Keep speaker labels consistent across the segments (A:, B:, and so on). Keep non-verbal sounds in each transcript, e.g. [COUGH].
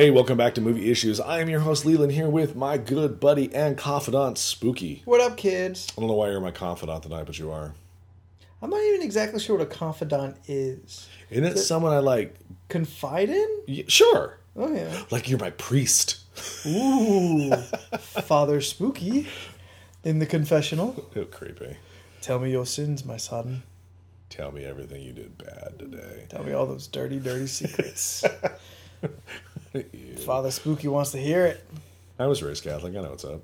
A: Hey, welcome back to Movie Issues. I am your host Leland here with my good buddy and confidant Spooky.
B: What up, kids?
A: I don't know why you're my confidant tonight, but you are.
B: I'm not even exactly sure what a confidant is.
A: Isn't it someone I like?
B: Confide in?
A: y- Sure.
B: Oh yeah.
A: Like you're my priest.
B: Ooh, [LAUGHS] Father Spooky in the confessional. [LAUGHS]
A: Oh, creepy.
B: Tell me your sins, my son.
A: Tell me everything you did bad today.
B: Tell me all those dirty, dirty secrets. [LAUGHS] Father Spooky wants to hear it.
A: I was raised Catholic. I know what's up.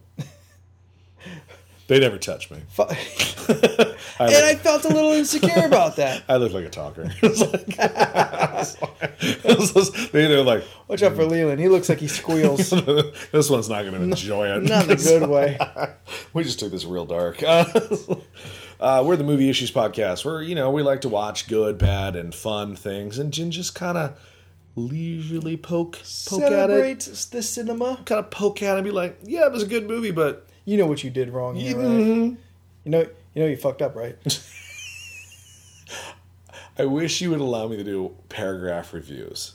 A: they never touched me.
B: Fa- [LAUGHS]
A: I
B: and I felt a little insecure about that. [LAUGHS]
A: I looked like a talker. Like- they, they're like,
B: Watch out for Leland. He looks like he squeals. [LAUGHS]
A: this one's not going to enjoy it.
B: Not in a good way.
A: we just took this real dark. Uh, we're the movie issues podcast We're, you know we like to watch good, bad, and fun things, and just kind of leisurely poke poke at it,
B: Celebrate the cinema.
A: kind of poke at it, and be like, "Yeah, it was a good movie, but
B: You know what you did wrong here, right?
A: Mhm.
B: You know, you know you fucked up, right? [LAUGHS]
A: I wish you would allow me to do paragraph reviews,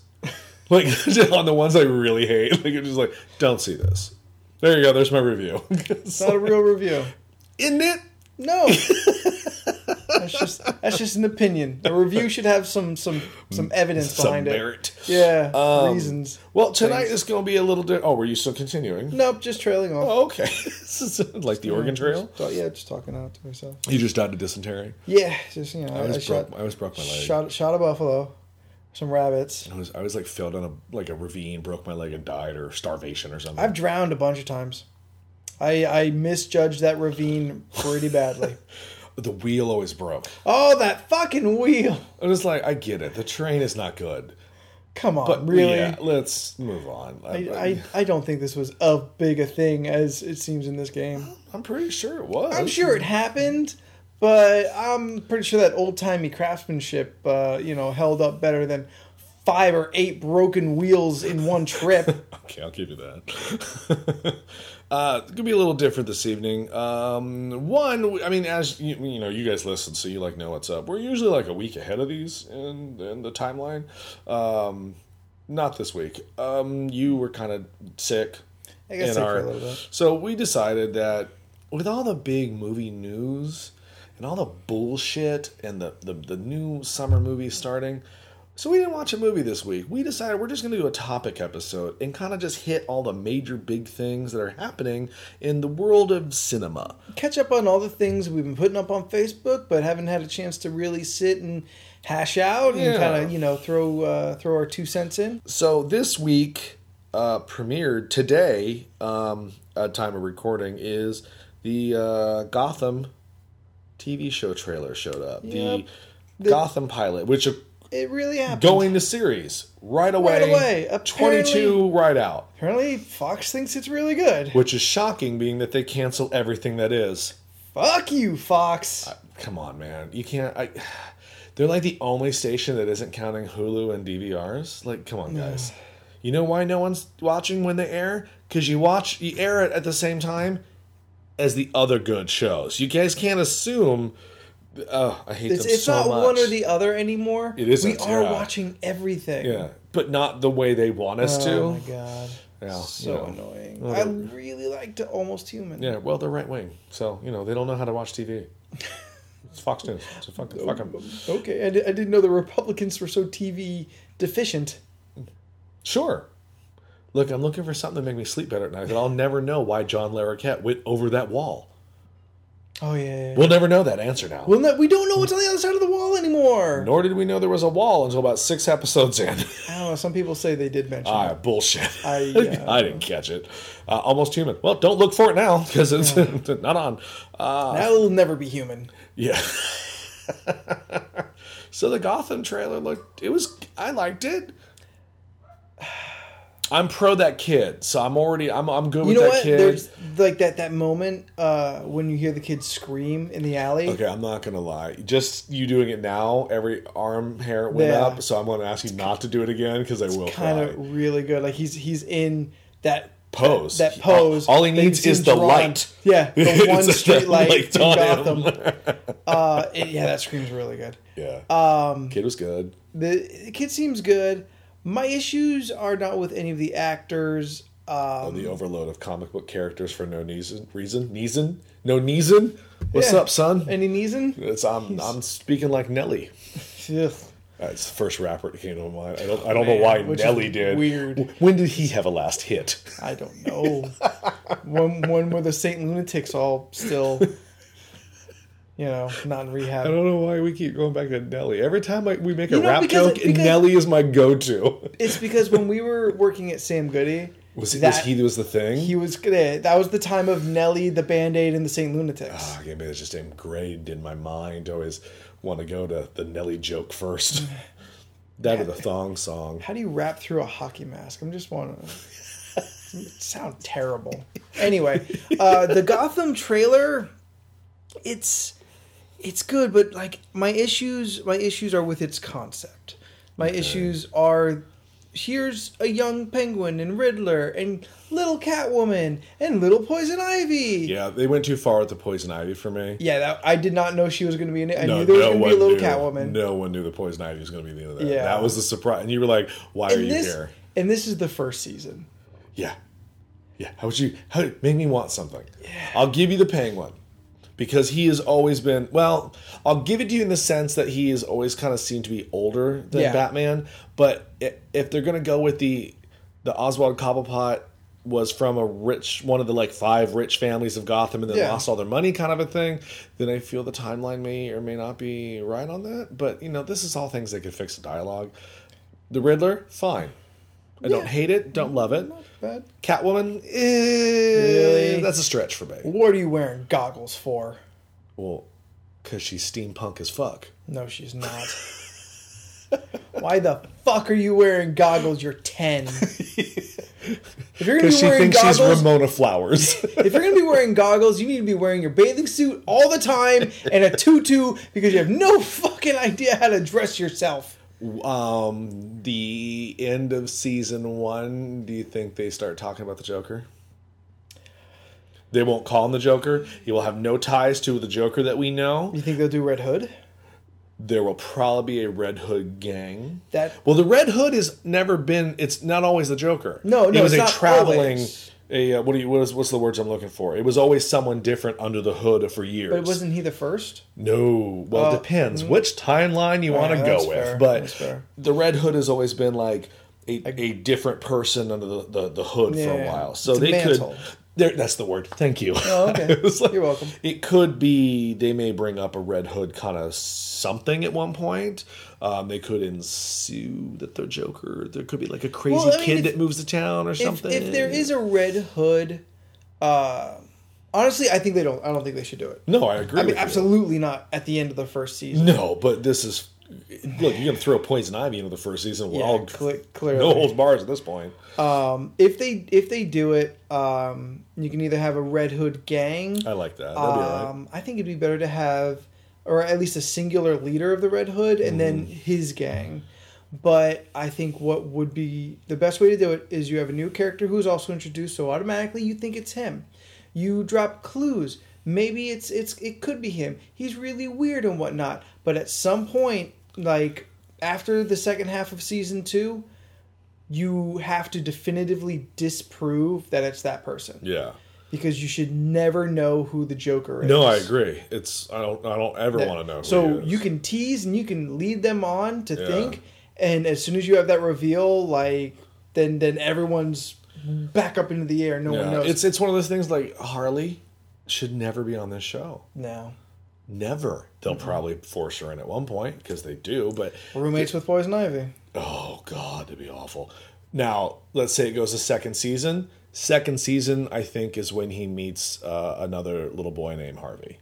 A: like [LAUGHS] on the ones I really hate. Like it's just like, don't see this. There you go. There's my review.
B: It's [LAUGHS] not a real review.
A: Isn't it?
B: No. That's just that's just an opinion. A review should have some some some evidence
A: Some
B: behind it.
A: merit.
B: Yeah,
A: Um,
B: reasons.
A: Well, tonight
B: Things.
A: is going to be a little. Di- oh, were you still continuing?
B: Nope, just trailing off.
A: Oh, okay. [LAUGHS] Like the Oregon Trail.
B: Just, yeah, just talking out to myself.
A: You just died of dysentery.
B: Yeah, just you know,
A: I
B: I,
A: was
B: shot,
A: broke. I was broke my leg.
B: shot shot a buffalo, some rabbits.
A: I was I was like fell down a like a ravine, broke my leg, and died, or starvation, or something.
B: I've drowned a bunch of times. I I misjudged that ravine pretty badly. [LAUGHS]
A: the wheel always broke.
B: oh, that fucking wheel!
A: I was like, I get it. The train is not good,
B: Come on,
A: but
B: really?
A: yeah, let's move on.
B: I, I, I don't think this was as big a thing as it seems in this game.
A: I'm pretty sure it was.
B: I'm sure it happened, but I'm pretty sure that old timey craftsmanship, uh, you know, held up better than five or eight broken wheels in one trip. [LAUGHS]
A: Okay, I'll give you that. [LAUGHS] uh, it's gonna be a little different this evening. Um, one, I mean, as you, you know, you guys listen, so you like know what's up. We're usually like a week ahead of these in, in the timeline. Um, not this week. Um, you were kind of sick.
B: I guess
A: in
B: sick
A: our-
B: for a little bit.
A: So we decided that with all the big movie news and all the bullshit and the, the, the new summer movie starting, so we didn't watch a movie this week. We decided we're just going to do a topic episode and kind of just hit all the major big things that are happening in the world of cinema.
B: Catch up on all the things we've been putting up on Facebook, but haven't had a chance to really sit and hash out and
A: Yeah.
B: kind of, you know, throw uh, throw our two cents in.
A: So this week uh, premiered today, um, at time of recording, is the uh, Gotham TV show trailer showed up.
B: Yep.
A: The, Gotham pilot, which
B: It really happened.
A: going to series right away.
B: Right away.
A: 22 right out.
B: Apparently, Fox thinks it's really good.
A: Which is shocking, being that they cancel everything that is.
B: Fuck you, Fox.
A: Come on, man. You can't. I, [SIGHS] they're like the only station that isn't counting Hulu and DVRs. Like, come on, guys. [SIGHS] You know why no one's watching when they air? Because you watch, you air it at the same time as the other good shows. You guys can't assume. Oh, I hate
B: It's,
A: them
B: it's
A: so
B: not
A: much.
B: one or the other anymore.
A: It isn't,
B: We are
A: yeah.
B: watching everything.
A: Yeah, but not the way they want us
B: oh
A: to.
B: Oh my god.
A: Yeah,
B: So
A: you know.
B: annoying.
A: Well,
B: I really like to almost human.
A: Yeah, well, they're right wing, so you know they don't know how to watch TV. [LAUGHS] It's Fox News, so fuck, fuck 'em.
B: Oh, okay, I, di- I didn't know the Republicans were so TV deficient.
A: Sure. Look, I'm looking for something to make me sleep better at night, and I'll never know why John Larroquette went over that wall.
B: Oh yeah. yeah, yeah.
A: We'll never know that answer now.
B: Well, no, we don't know what's on the other side of the wall anymore.
A: Nor did we know there was a wall until about six episodes in.
B: I don't know. Some people say they did mention.
A: ah,
B: it.
A: bullshit.
B: I, [LAUGHS] yeah.
A: I didn't catch it. Uh, almost human. Well, don't look for it now because it's [LAUGHS] not on. Uh,
B: That will never be human.
A: Yeah. [LAUGHS] so the Gotham trailer looked. It was. I liked it. I'm pro that kid, so I'm already. I'm. I'm good
B: You
A: with
B: know
A: that
B: what?
A: kid.
B: There's like that that moment uh, when you hear the kid scream in the alley.
A: Okay, I'm not gonna lie. Just you doing it now, every arm hair went
B: Yeah.
A: up. So I'm gonna ask you not to do it again because I will
B: Kind
A: cry.
B: of really good. Like he's he's in that
A: Pose.
B: That,
A: He-
B: pose.
A: all he
B: that
A: needs is the
B: drawn.
A: light.
B: Yeah, [LAUGHS] the one street light
A: light
B: in
A: on him.
B: Gotham. [LAUGHS] uh, it- yeah, that scream's really good.
A: yeah,
B: Um,
A: kid was good.
B: the, the kid seems good. My issues are not with any of the actors. Um,
A: the overload of comic book characters for no reason. Reason? Neeson? No Neeson? What's
B: Yeah.
A: up, son?
B: any Neeson?
A: It's I'm I'm speaking like Nelly. That's the first rapper that came to mind. I don't I don't know why
B: which
A: Nelly did.
B: weird.
A: When did he have a last hit?
B: I don't know. one one where the Saint Lunatics all still, [LAUGHS] you know, not in rehab.
A: I don't know why we keep going back to Nelly. Every time I, we make a
B: You know,
A: rap joke, Nelly is my go-to.
B: It's because when we were working at Sam Goody,
A: Was, it,
B: that,
A: was he was the thing?
B: he was good. That was the time of Nelly, the Band Aid, and the Saint Lunatics.
A: Oh, okay, maybe it's just ingrained in my mind. I always want to go to the Nelly joke first. [LAUGHS] that or the thong song.
B: How do you rap through a hockey mask? I'm just want to [LAUGHS] sound terrible. Anyway, uh, the Gotham trailer, it's it's good, but like my issues, my issues are with its concept. My issues are here's a young penguin and Riddler and little Catwoman and little Poison Ivy.
A: Yeah, they went too far with the poison ivy for me.
B: Yeah, that, I did not know she was going to be in it. I
A: No,
B: knew there was
A: no
B: going to be a little
A: knew.
B: Catwoman.
A: No one knew the poison ivy was going to be the end of that.
B: Yeah.
A: That was the surprise, and you were like, "Why are
B: and
A: you here?"
B: and this is the first season.
A: Yeah, yeah. How would you? How make me want something? Yeah. I'll give you the penguin because he has always been. Well, I'll give it to you in the sense that he has always kind of seemed to be older than
B: Yeah.
A: Batman. But if they're going to go with the the Oswald Cobblepot was from a rich one of the like five rich families of Gotham and then
B: Yeah.
A: lost all their money kind of a thing, then I feel the timeline may or may not be right on that. But you know, this is all things that could fix the dialogue. The Riddler, fine. I don't hate it, don't love it.
B: Bad.
A: Catwoman, eh,
B: Really?
A: that's a stretch for me.
B: What are you wearing goggles for?
A: Well, because she's steampunk as fuck.
B: No, she's not. Why the fuck are you wearing goggles? You're ten. [LAUGHS] If you're gonna
A: Because
B: be
A: she
B: wearing
A: thinks she's Ramona Flowers. [LAUGHS]
B: if you're gonna be wearing goggles, you need to be wearing your bathing suit all the time and a tutu because you have no fucking idea how to dress yourself.
A: Um, the end of season one, do you think they start talking about the Joker? They won't call him the Joker. He will have no ties to the Joker that we know.
B: You think they'll do Red Hood?
A: There will probably be a Red Hood gang.
B: That
A: Well, the Red Hood has never been. It's not always the Joker.
B: No, no,
A: it was
B: it's
A: a traveling.
B: always.
A: A uh, what do you what is what's the words I'm looking for? It was always someone different under the hood for years.
B: but wasn't he the first?
A: No, well, it depends which timeline you want to go with.
B: fair,
A: But the Red Hood has always been like a, a different person under the, the, the hood for a while. So they
B: mantle.
A: could. There, that's the word. Thank you.
B: Oh, okay. [LAUGHS]
A: Like-
B: You're welcome.
A: It could be they may bring up a Red Hood kind of something at one point. Um, they could ensue that the Joker. There could be like a crazy
B: Well, I mean,
A: kid
B: if-
A: that moves to town or
B: If,
A: something.
B: if there is a Red Hood, uh, honestly, I think they don't. I don't think they should do it.
A: no, I agree.
B: I mean,
A: you.
B: absolutely not at the end of the first season.
A: No, but this is look. You're gonna throw a poison ivy into the first season. We're
B: Yeah,
A: all
B: cle- clearly.
A: no holds bars at this point.
B: Um, if they if they do it, um, you can either have a Red Hood gang.
A: I like that. All right.
B: Um, I think it'd be better to have, or at least a singular leader of the Red Hood, and then
A: Mm-hmm.
B: his gang. But I think what would be the best way to do it is you have a new character who's also introduced, so automatically you think it's him. You drop clues. Maybe it's it's it could be him. He's really weird and whatnot. But at some point, like after the second half of season two, you have to definitively disprove that it's that person
A: Yeah.
B: because you should never know who the Joker is.
A: No, I agree. It's I don't I don't ever want to know. Who
B: So you can tease and you can lead them on to
A: Yeah.
B: think, and as soon as you have that reveal, like then then everyone's back up into the air. No one knows.
A: It's it's one of those things like Harley should never be on this show.
B: no
A: Never. They'll
B: Mm-hmm.
A: probably force her in at one point because they do. But
B: roommates with Poison Ivy.
A: oh god, it'd be awful. Now let's say it goes to second season. Second season, I think, is when he meets uh, another little boy named Harvey,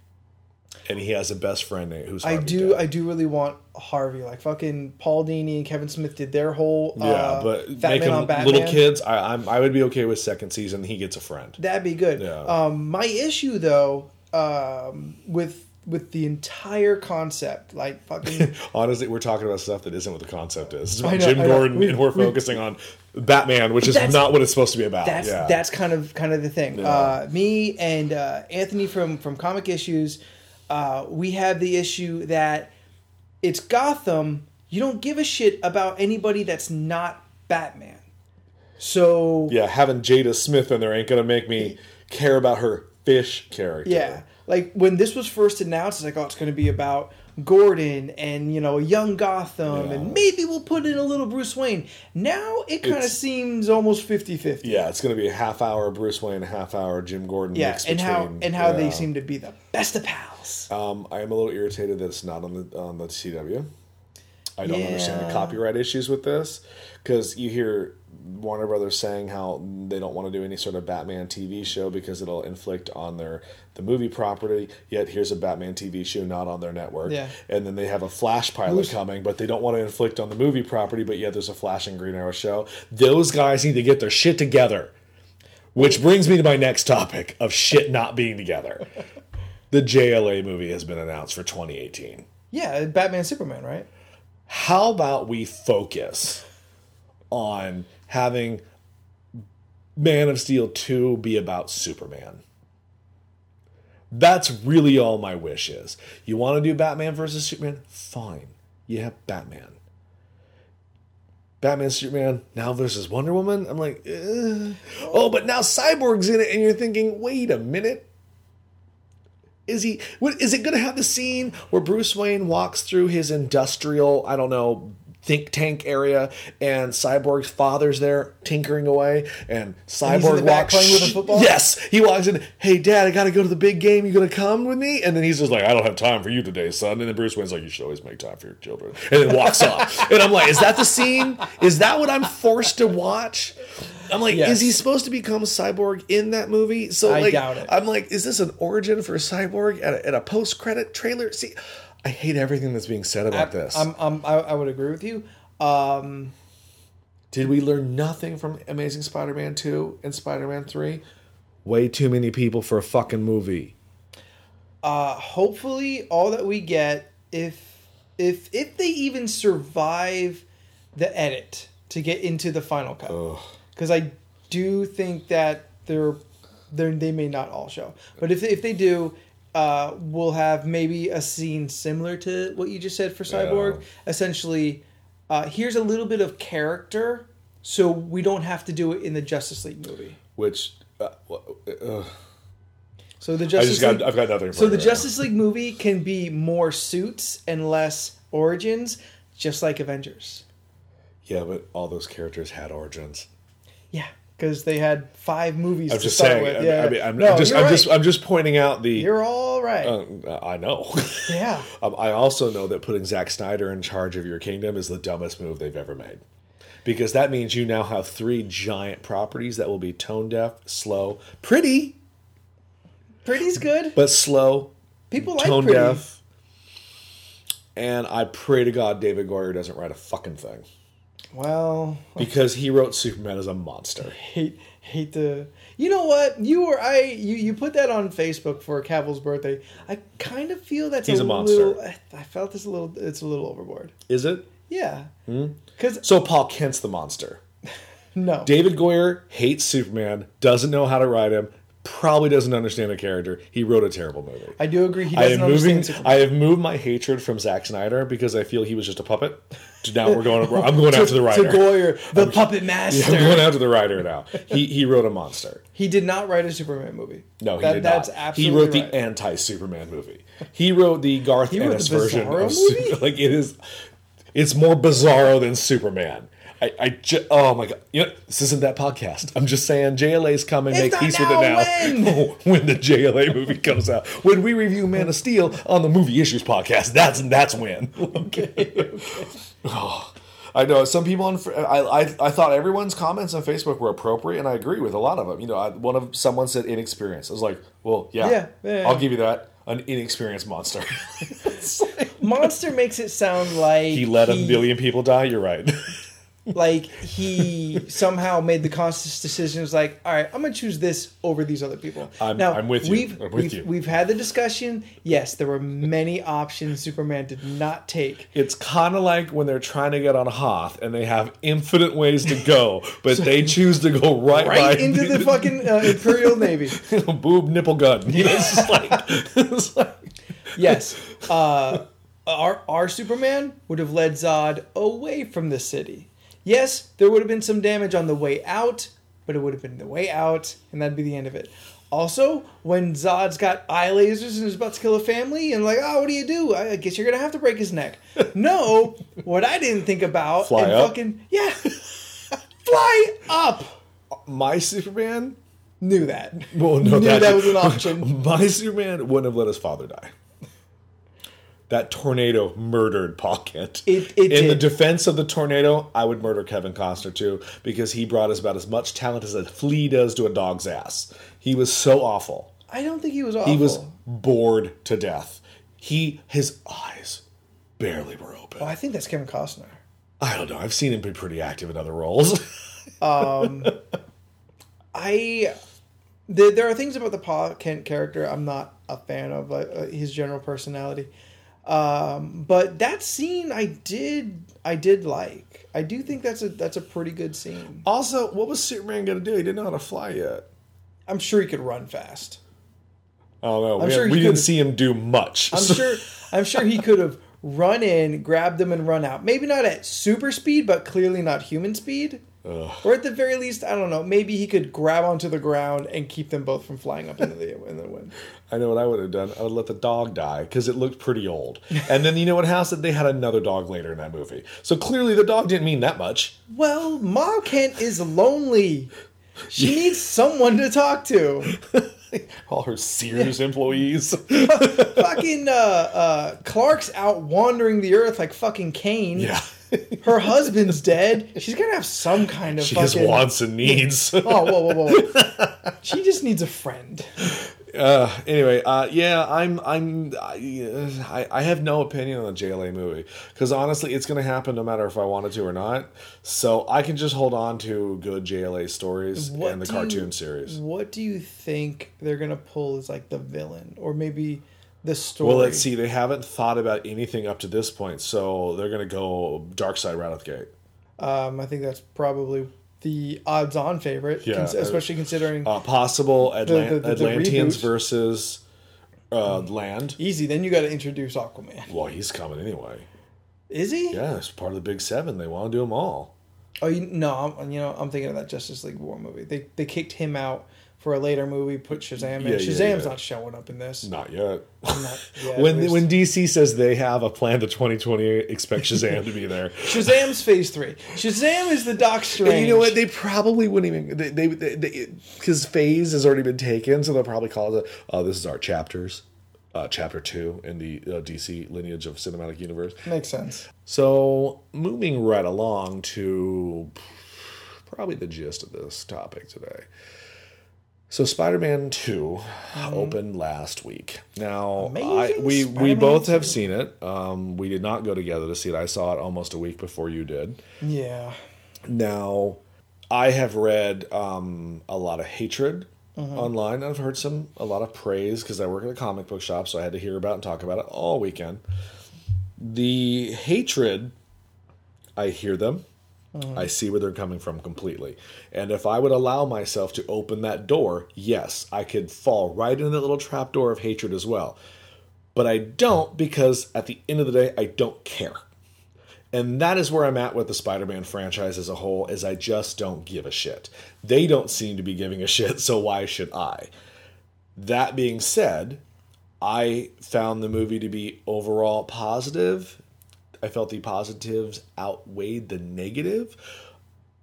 A: and he has a best friend who's
B: I do.
A: Dent.
B: I do really want Harvey. Like fucking Paul Dini and Kevin Smith did their whole.
A: Yeah,
B: uh,
A: but
B: Fat
A: make
B: on
A: little kids. I, I'm I would be okay with second season. He gets a friend.
B: That'd be good.
A: Yeah.
B: Um, my issue though, um, with with the entire concept, like fucking [LAUGHS]
A: Honestly, we're talking about stuff that isn't what the concept is.
B: Know,
A: Jim Gordon,
B: We-
A: and we're
B: we-
A: focusing on Batman, which is not what it's supposed to be about.
B: that's
A: yeah.
B: that's kind of kind of the thing.
A: Yeah.
B: Uh, me and uh, Anthony from from Comic Issues, uh, we have the issue that it's Gotham. You don't give a shit about anybody that's not Batman. So
A: Yeah, having Jada Smith in there ain't gonna make me care about her fish character.
B: Yeah, like when this was first announced, it's like, oh, it's going to be about Gordon and you know young Gotham,
A: Yeah.
B: and maybe we'll put in a little Bruce Wayne. Now it kind of seems almost 50-50.
A: Yeah, it's gonna be a half hour Bruce Wayne, a half hour Jim Gordon.
B: Yeah, and how and how they seem to be the best of pals.
A: Um, I am a little irritated that it's not on the on the CW. I don't understand the copyright issues with this because you hear Warner Brothers saying how they don't want to do any sort of Batman TV show because it'll inflict on their the movie property. Yet here's a Batman TV show not on their network,
B: Yeah.
A: and then they have a Flash pilot
B: Who's-
A: coming, but they don't want to inflict on the movie property. But yet there's a Flash and Green Arrow show. Those guys need to get their shit together. Which brings me to my next topic of shit not being together. [LAUGHS] The JLA movie has been announced for 2018.
B: Yeah, Batman Superman, right?
A: How about we focus on having Man of Steel 2 be about Superman? That's really all my wish is. You want to do Batman versus Superman? Fine. You have Batman. Batman, Superman, now versus Wonder Woman? I'm like, eh. oh, but now Cyborg's in it, and you're thinking, wait a minute. Is he? What is it going to have the scene where Bruce Wayne walks through his industrial, I don't know, think tank area, and Cyborg's father's there tinkering away, and Cyborg
B: he's in the back
A: walks
B: playing with a football?
A: Yes, he walks in. Hey, Dad, I got to go to the big game. You to come with me? And then he's just like, I don't have time for you today, son. And then Bruce Wayne's like, You should always make time for your children, and then walks off. [LAUGHS] And I'm like, Is that the scene? Is that what I'm forced to watch? I'm like,
B: Yes.
A: is he supposed to become Cyborg in that movie? So
B: I
A: like,
B: doubt it.
A: I'm like, is this an origin for Cyborg at a, at a post credit trailer? See, I hate everything that's being said about this.
B: I'm, I'm, I, I would agree with you. Um,
A: Did we learn nothing from Amazing Spider-Man 2 and Spider-Man 3? Way too many people for a fucking movie.
B: uh, hopefully, all that we get, if if if they even survive the edit to get into the final cut, because I do think that they're, they're they may not all show, but if if they do, uh, we'll have maybe a scene similar to what you just said for Cyborg.
A: Yeah.
B: Essentially, uh, here's a little bit of character, so we don't have to do it in the Justice League movie.
A: Which, uh, uh,
B: So the
A: I
B: Justice
A: just got,
B: League,
A: I've got nothing.
B: So the
A: right now.
B: Justice League movie can be more suits and less origins, just like Avengers.
A: Yeah, but all those characters had origins.
B: Yeah, because they had five movies
A: I'm
B: to
A: just
B: start
A: saying.
B: with.
A: I-
B: Yeah,
A: I mean, I'm,
B: No,
A: I'm just, I'm
B: right.
A: just, I'm just pointing out the.
B: You're all right.
A: Uh, I know. [LAUGHS]
B: yeah,
A: Um, I also know that putting Zack Snyder in charge of your kingdom is the dumbest move they've ever made. Because that means you now have three giant properties that will be tone deaf, slow, pretty,
B: pretty's good.
A: but slow,
B: People like
A: tone
B: pretty.
A: deaf. And I pray to God David Goyer doesn't write a fucking thing.
B: Well,
A: Because he wrote Superman as a monster.
B: hate hate the. You know what? You or I, you you put that on Facebook for Cavill's birthday. I kind of feel that's
A: He's
B: a,
A: a monster.
B: little. I, felt it's a little. It's a little overboard.
A: Is it?
B: Yeah.
A: Hmm?
B: Because
A: So Pa Kent's the monster. [LAUGHS]
B: no.
A: David Goyer hates Superman, doesn't know how to write him, probably doesn't understand the character. He wrote a terrible movie.
B: I do agree. He
A: I
B: doesn't
A: am moving.
B: Superman.
A: I have moved my hatred from Zack Snyder because I feel he was just a puppet. To now we're going. I'm going after the writer.
B: to Goyer, the puppet
A: Yeah,
B: master.
A: I'm going after the writer now. He he wrote a monster.
B: He did not write a Superman movie.
A: No, he
B: That-
A: did
B: that's
A: not.
B: absolutely
A: he wrote
B: right.
A: the anti-Superman movie. He wrote the Garth
B: He
A: Ennis
B: the
A: version of
B: movie? [LAUGHS]
A: like it is. It's more bizarro than Superman. I, I ju- oh my god! You know, this isn't that podcast. I'm just saying JLA's coming.
B: It's
A: Make peace with it now. when [LAUGHS] the JLA movie comes out, when we review Man of Steel on the Movie Issues podcast, that's that's when. [LAUGHS]
B: Okay. [LAUGHS]
A: Oh, I know some people on. I, I I thought everyone's comments on Facebook were appropriate, and I agree with a lot of them. You know, I, one of someone said inexperienced. I was like, well, yeah,
B: Yeah, yeah,
A: I'll
B: yeah.
A: give you that. An inexperienced monster. Like-
B: Monster makes it sound like
A: he let a million people die. You're right.
B: Like he somehow made the conscious decision. Was like, all right, I'm gonna choose this over these other people.
A: I'm- I'm with you.
B: We've,
A: I'm with
B: we've,
A: you.
B: We've had the discussion. Yes, there were many options Superman did not take.
A: it's kind of like when they're trying to get on Hoth and they have infinite ways to go, but [LAUGHS] they choose to go right,
B: Right
A: by
B: into the [LAUGHS] fucking uh, Imperial Navy. [LAUGHS]
A: boob nipple gun. You know, it's just like, it's like
B: Yes, uh, our our Superman would have led Zod away from the city. Yes, there would have been some damage on the way out, but it would have been the way out, and that'd be the end of it. Also, when Zod's got eye lasers and is about to kill a family, and like, oh, what do you do? I guess you're gonna have to break his neck. [LAUGHS] no, what I didn't think about,
A: Fly
B: and
A: up?
B: fucking yeah, [LAUGHS] fly up.
A: My Superman.
B: Knew that.
A: Well, no,
B: Knew that was an option. [LAUGHS]
A: My Superman wouldn't have let his father die. That tornado murdered Pa Kent.
B: It- it
A: In the defense of the tornado, I would murder Kevin Costner too because he brought us about as much talent as a flea does to a dog's ass. He was so awful.
B: I don't think he was awful.
A: He was bored to death. He his eyes barely were open.
B: Oh, I think that's Kevin Costner.
A: I don't know. I've seen him be pretty active in other roles. [LAUGHS]
B: Um, I there, there are things about the Pa Kent character I'm not a fan of, like uh, his general personality. Um, but that scene I did I did like. I do think that's a that's a pretty good scene.
A: also, what was Superman going to do? He didn't know how to fly yet.
B: I'm sure he could run fast.
A: I don't know.
B: I'm
A: we
B: sure
A: we didn't see him do much.
B: I'm [LAUGHS] sure I'm sure he could have run in, grabbed them, and run out. Maybe not at super speed, but clearly not human speed.
A: Ugh.
B: Or at the very least, I don't know. Maybe he could grab onto the ground and keep them both from flying up into the in the wind.
A: I know what I would have done. I would let the dog die because it looked pretty old. And then you know what happened? They had another dog later in that movie. So clearly the dog didn't mean that much.
B: Well, Ma Kent is lonely. She needs someone to talk to. [LAUGHS]
A: All her Sears employees. [LAUGHS]
B: fucking uh, uh, Clark's out wandering the earth like fucking Kane.
A: yeah.
B: Her husband's dead. She's gonna have some kind of
A: She
B: fucking.
A: wants and needs. [LAUGHS]
B: Oh, whoa, whoa, whoa! she just needs a friend.
A: Uh, anyway, uh, yeah, I'm, I'm, I, I have no opinion on the JLA movie because honestly, it's going to happen no matter if I wanted to or not. So I can just hold on to good JLA stories
B: What
A: and the
B: do you-
A: cartoon series.
B: What do you think they're gonna pull as like the villain, or maybe the story?
A: Well, let's see. They haven't thought about anything up to this point, so they're going to go Darkseid right out the gate.
B: Um, I think that's probably the odds-on favorite,
A: Yeah,
B: cons-
A: uh,
B: especially considering
A: Uh, possible Atlant-
B: the- the- the
A: Atlanteans versus uh, Land.
B: easy. Then you got to introduce Aquaman.
A: Well, he's coming anyway.
B: Is he?
A: Yeah, it's part of the Big Seven. They want to do them all.
B: Oh, you, no, I'm, you know, I'm thinking of that Justice League War movie. They they kicked him out for a later movie, put Shazam in.
A: Yeah, yeah,
B: Shazam's
A: yeah.
B: not showing up in this.
A: Not yet.
B: Not yet, [LAUGHS]
A: when when DC says they have a plan to 2028, expect Shazam to be there. [LAUGHS]
B: Shazam's Phase Three. Shazam is the Doc Strange.
A: And you know what? They probably wouldn't even they they because phase has already been taken, so they'll probably call it. Oh, this is our chapters, uh, chapter two in the uh, DC lineage of cinematic universe.
B: Makes sense.
A: So moving right along to probably the gist of this topic today. So Spider-Man 2 opened last week. Now I, we we
B: Spider-Man
A: both have seen it. Um, we did not go together to see it. I saw it almost a week before you did.
B: Yeah.
A: Now, I have read um, a lot of hatred online. I've heard some a lot of praise because I work at a comic book shop, so I had to hear about it and talk about it all weekend. The hatred, I hear them. I see where they're coming from completely. And if I would allow myself to open that door, yes, I could fall right into that little trap door of hatred as well. But I don't because at the end of the day, I don't care. And that is where I'm at with the Spider-Man franchise as a whole is I just don't give a shit. They don't seem to be giving a shit, so why should I? That being said, I found the movie to be overall positive. I felt the positives outweighed the negative,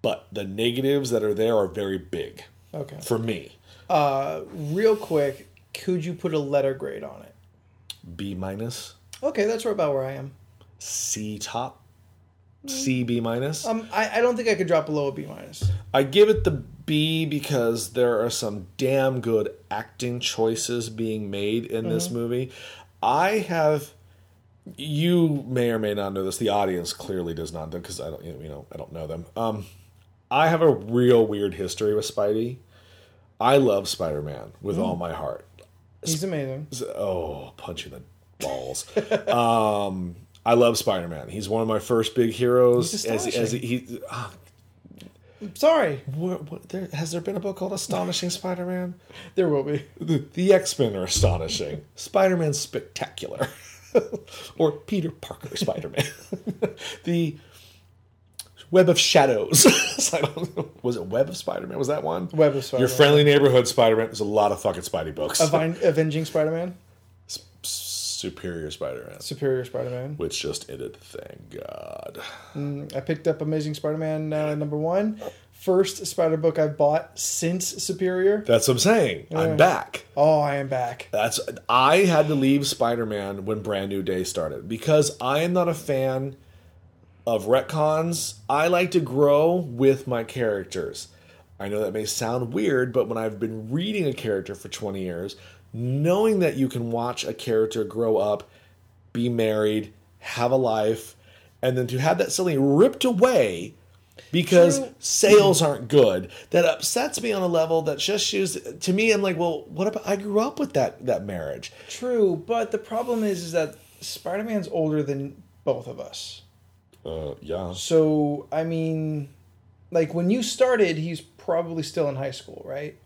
A: but the negatives that are there are very big
B: Okay.
A: for me.
B: Uh, real quick, could you put a letter grade on it?
A: B minus,
B: Okay, that's right about where I am.
A: C top, C B minus.
B: Um, I, I don't think I could drop below a B minus.
A: I give it the B because there are some damn good acting choices being made in this movie. I have you may or may not know this. The audience clearly does not know because I don't you know I don't know them. Um, I have a real weird history with Spidey. I love Spider Man with all my heart.
B: He's amazing.
A: Oh, punch in the balls. [LAUGHS] um, I love Spider Man. He's one of my first big heroes.
B: He's
A: as as he, he ah,
B: Sorry,
A: what, what, there, has there been a book called Astonishing Spider Man? [LAUGHS]
B: there will be.
A: The, the X Men are astonishing. Spider Man's spectacular. [LAUGHS] [LAUGHS] or Peter Parker Spider Man. [LAUGHS] the Web of Shadows. I don't know. was it Web of Spider Man? Was that one?
B: Web of Spider-Man.
A: Your friendly neighborhood Spider Man. There's a lot of fucking Spidey books.
B: Aven- Avenging Spider-Man,
A: Superior Spider Man,
B: Superior Spider-Man.
A: which just ended. Thank God.
B: I picked up Amazing Spider-Man uh, number one. First Spider book I've bought since Superior.
A: That's what I'm saying. I'm back.
B: Oh, I am back.
A: That's I had to leave Spider-Man when Brand New Day started because I am not a fan of retcons. I like to grow with my characters. I know that may sound weird, but when I've been reading a character for 20 years, knowing that you can watch a character grow up, be married, have a life, and then to have that suddenly ripped away because
B: True.
A: sales aren't good that upsets me on a level that just shows to me i'm like well what about i grew up with that that marriage
B: True, but the problem is, is that Spider-Man's older than both of us.
A: uh yeah
B: So I mean, like when you started, he's probably still in high school, right?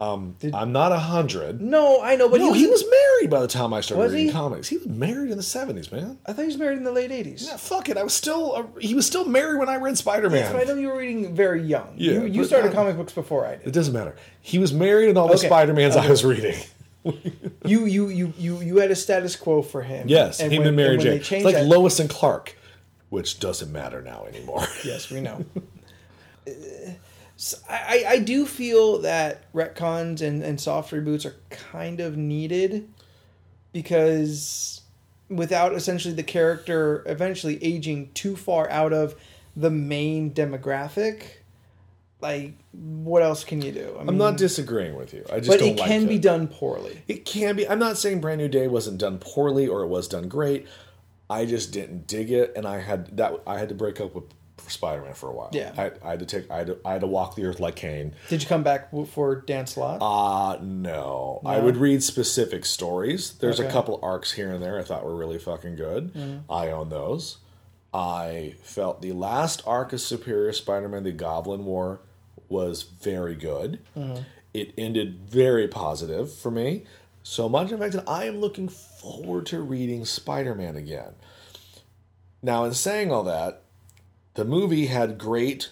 A: Um i'm not a hundred
B: No, I know, but
A: no
B: he,
A: was married by the time i started
B: Was
A: reading
B: he?
A: comics he was married in the 70s man
B: I thought he was married in the late eighties.
A: yeah, fuck it i was still a, he was still married when i read spider-man
B: But I know you were reading very young.
A: Yeah,
B: you, you
A: but
B: started
A: not-
B: comic books before I did.
A: it doesn't matter he was married in all the
B: Okay.
A: spider-mans i was reading [LAUGHS]
B: You you you you you had a status quo for him.
A: yes him and mary jane
B: changed
A: like
B: that-
A: lois and clark which doesn't matter now anymore
B: Yes, we know. Uh, [LAUGHS] so I, I do feel that retcons and, and soft reboots are kind of needed because without essentially the character eventually aging too far out of the main demographic, like what else can you do? I
A: i'm not disagreeing with you i just
B: but it
A: like
B: can
A: it.
B: be done poorly.
A: It can be. I'm not saying Brand New Day wasn't done poorly or it was done great. I just didn't dig it, and I had that. I had to break up with Spider-Man for a while.
B: Yeah.
A: I, I had to take. I had to, I had to walk the earth like Kane.
B: Did you come back for Dan Slott?
A: Uh no. I would read specific stories. There's a couple arcs here and there I thought were really fucking good.
B: Mm-hmm.
A: I own those. I felt the last arc of Superior Spider-Man, the Goblin War, was very good.
B: Mm-hmm.
A: It ended very positive for me. So much in fact that I am looking forward to reading Spider-Man again. Now, in saying all that, the movie had great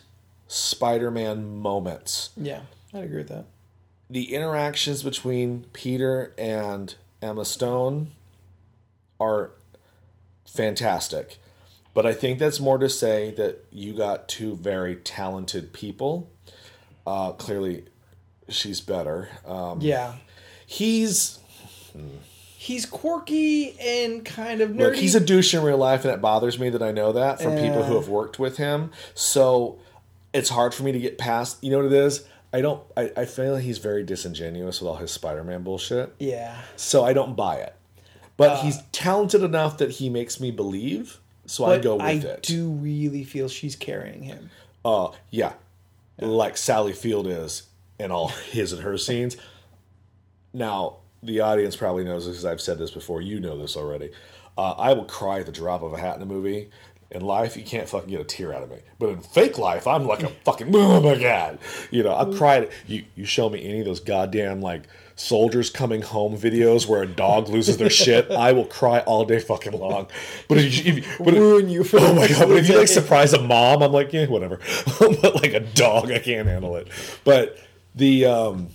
A: Spider-Man moments
B: yeah, I'd agree with that.
A: the interactions between Peter and Emma Stone are fantastic. But I think that's more to say that you got two very talented people. Uh, clearly, she's better. Um,
B: Yeah.
A: he's
B: He's quirky and kind of nerdy.
A: look, he's a douche in real life, and it bothers me that I know that from people who have worked with him. So it's hard for me to get past. You know what it is? I don't. I, I feel like he's very disingenuous with all his Spider-Man bullshit.
B: yeah.
A: so I don't buy it. But
B: Uh,
A: he's talented enough that he makes me believe, so I go with
B: I
A: it.
B: do really feel she's carrying him.
A: Uh, yeah, like Sally Field is in all [LAUGHS] his and her scenes. Now, the audience probably knows this because I've said this before. You know this already. Uh, I will cry at the drop of a hat in a movie. In life, you can't fucking get a tear out of me. But in fake life, I'm like a [LAUGHS] fucking [LAUGHS] oh my god. You know, I've cried. You you show me any of those goddamn like soldiers coming home videos where a dog loses their shit, I will cry all day fucking long. But if you, if, but
B: Ruin you for
A: oh my god! But if you like surprise a mom, I'm like, yeah, whatever. [LAUGHS] but like a dog, I can't handle it. But the um,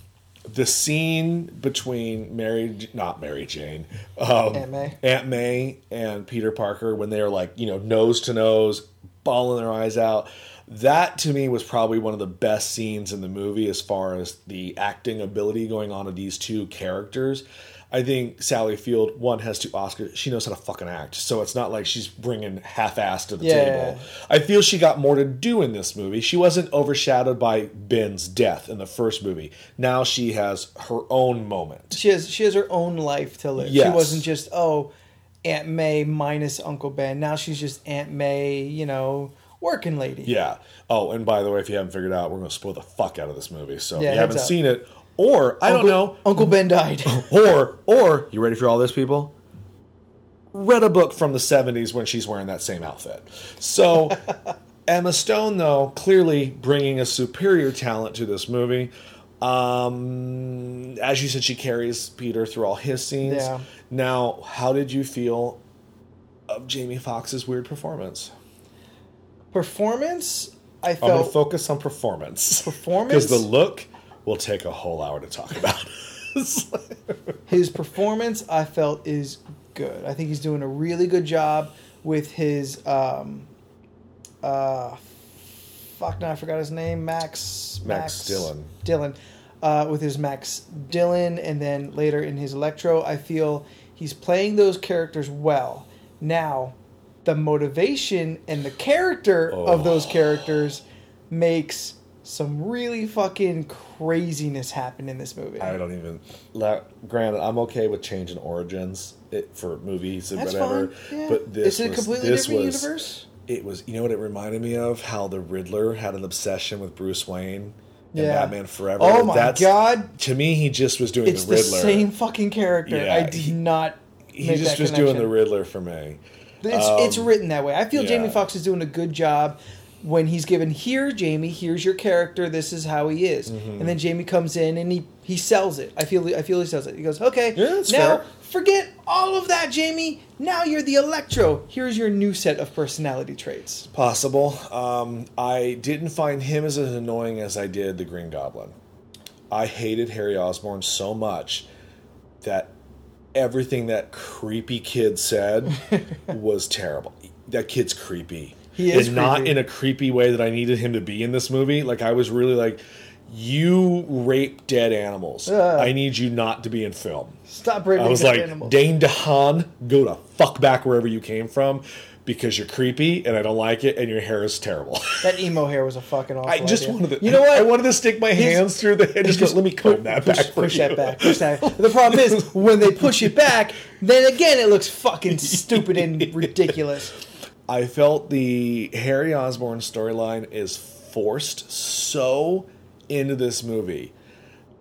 A: the scene between Mary, not Mary Jane, um,
B: Aunt May.
A: Aunt May, and Peter Parker when they're like, you know, nose to nose, bawling their eyes out. That to me was probably one of the best scenes in the movie as far as the acting ability going on of these two characters. I think Sally Field one has two Oscars. She knows how to fucking act, so it's not like she's bringing half-ass to the
B: Yeah.
A: table. I feel she got more to do in this movie. She wasn't overshadowed by Ben's death in the first movie. Now she has her own moment.
B: She has she has her own life to live. She wasn't just oh Aunt May minus Uncle Ben. Now she's just Aunt May, you know, working lady.
A: Yeah. Oh, and by the way, if you haven't figured out, we're going to spoil the fuck out of this movie. So
B: Yeah,
A: if you haven't
B: up.
A: seen it, or I
B: Uncle,
A: don't know,
B: Uncle Ben died. [LAUGHS]
A: or or you ready for all this, people? Read a book from the '70s when she's wearing that same outfit. So [LAUGHS] Emma Stone, though, clearly bringing a superior talent to this movie. Um, as you said, she carries Peter through all his scenes.
B: Yeah.
A: Now, how did you feel of Jamie Foxx's weird performance?
B: Performance, I
A: felt. I'm to focus on performance.
B: Performance? [LAUGHS]
A: Because the look will take a whole hour to talk about. [LAUGHS]
B: his performance I felt is good. I think he's doing a really good job with his um uh fuck now I forgot his name Max
A: Max Dillon.
B: Dillon uh, with his Max Dillon and then later in his Electro I feel he's playing those characters well. Now the motivation and the character of those
A: Oh.
B: characters makes some really fucking craziness happened in this movie.
A: I don't even. La, granted, I'm okay with changing origins it, for movies and
B: That's
A: whatever.
B: fine. Yeah.
A: But this
B: is it a completely
A: this
B: different
A: was,
B: universe?
A: It was. You know what it reminded me of? How the Riddler had an obsession with Bruce Wayne And
B: Yeah.
A: Batman Forever.
B: Oh my
A: That's,
B: god!
A: To me, he just was doing
B: It's
A: the
B: the
A: Riddler.
B: same fucking character.
A: Yeah,
B: I did
A: he-
B: not.
A: he just was doing the Riddler for me.
B: It's, it's um, written that way. I feel
A: yeah.
B: Jamie Foxx is doing a good job when he's given here, Jamie. Here's your character. This is how he is,
A: Mm-hmm.
B: and then Jamie comes in and he he sells it. I feel I feel he sells it. He goes, okay,
A: Yeah,
B: now
A: fair.
B: forget all of that, Jamie. Now you're the Electro. Here's your new set of personality traits.
A: Possible. Um, I didn't find him as as annoying as I did the Green Goblin. I hated Harry Osborn so much that everything that creepy kid said [LAUGHS] was terrible. That kid's creepy.
B: He is
A: and not
B: creepy.
A: in a creepy way that I needed him to be in this movie. Like I was really like, you rape dead animals.
B: Ugh.
A: I need you not to be in film.
B: Stop raping
A: I was like,
B: animals.
A: Dane DeHaan, go to fuck back wherever you came from because you're creepy and I don't like it and your hair is terrible. [LAUGHS]
B: that emo hair was a fucking awful
A: I just
B: idea.
A: wanted to.
B: You know what?
A: I wanted to stick my hands through the head. Just, go, let me comb that
B: push,
A: back for
B: push
A: you.
B: that back. Push that. The problem is when they push it back, then again it looks fucking [LAUGHS] stupid and ridiculous.
A: I felt the Harry Osborn storyline is forced so into this movie.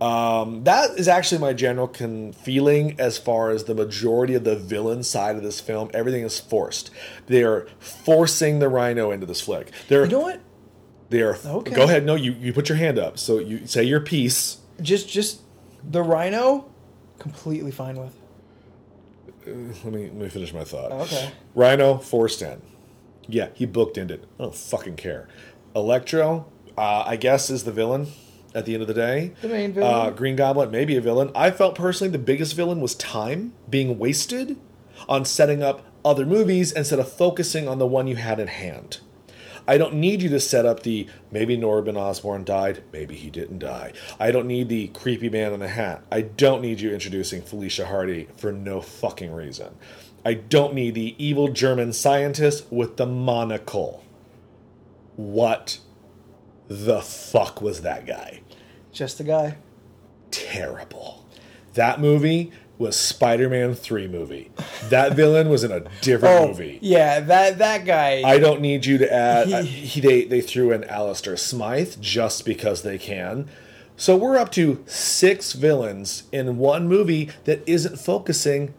A: Um, that is actually my general con- feeling as far as the majority of the villain side of this film. Everything is forced. They are forcing the Rhino into this flick. They're
B: You know what?
A: they are.
B: Okay.
A: Go ahead. No, you you put your hand up. So you say your piece.
B: Just just the Rhino, completely fine with.
A: Let me let me finish my thought.
B: Okay.
A: Rhino forced in. Yeah, he booked ended. I don't fucking care. Electro, uh, I guess, is the villain at the end of the day.
B: The main villain.
A: Uh, Green Goblin, maybe a villain. I felt personally the biggest villain was time being wasted on setting up other movies instead of focusing on the one you had in hand. I don't need you to set up the maybe Norman Osborn died, maybe he didn't die. I don't need the creepy man in the hat. I don't need you introducing Felicia Hardy for no fucking reason. I don't need the evil German scientist with the monocle. What the fuck was that guy?
B: Just a guy.
A: Terrible. That movie was Spider-Man 3 movie. That villain was in a different [LAUGHS]
B: Oh,
A: movie.
B: yeah, that that guy.
A: I don't need you to add.
B: He- [LAUGHS]
A: he, they they threw in Alistair Smythe just because they can. So we're up to six villains in one movie that isn't focusing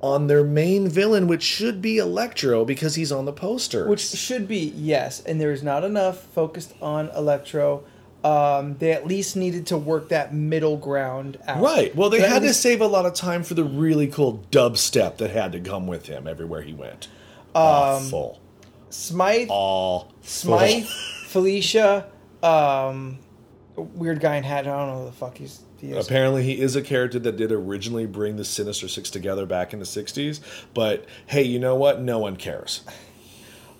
A: on their main villain, which should be Electro because he's on the poster.
B: which should be yes, and there is not enough focused on Electro. Um, they at least needed to work that middle ground out.
A: right. Well, they had to save a lot of time for the really cool dubstep that had to come with him everywhere he went. Awful.
B: Smythe,
A: Awful.
B: Smythe, Felicia, um, weird guy in hat. I don't know who the fuck he's. He.
A: Apparently, he is a character that did originally bring the Sinister Six together back in the 60s. But hey, you know what? No one cares.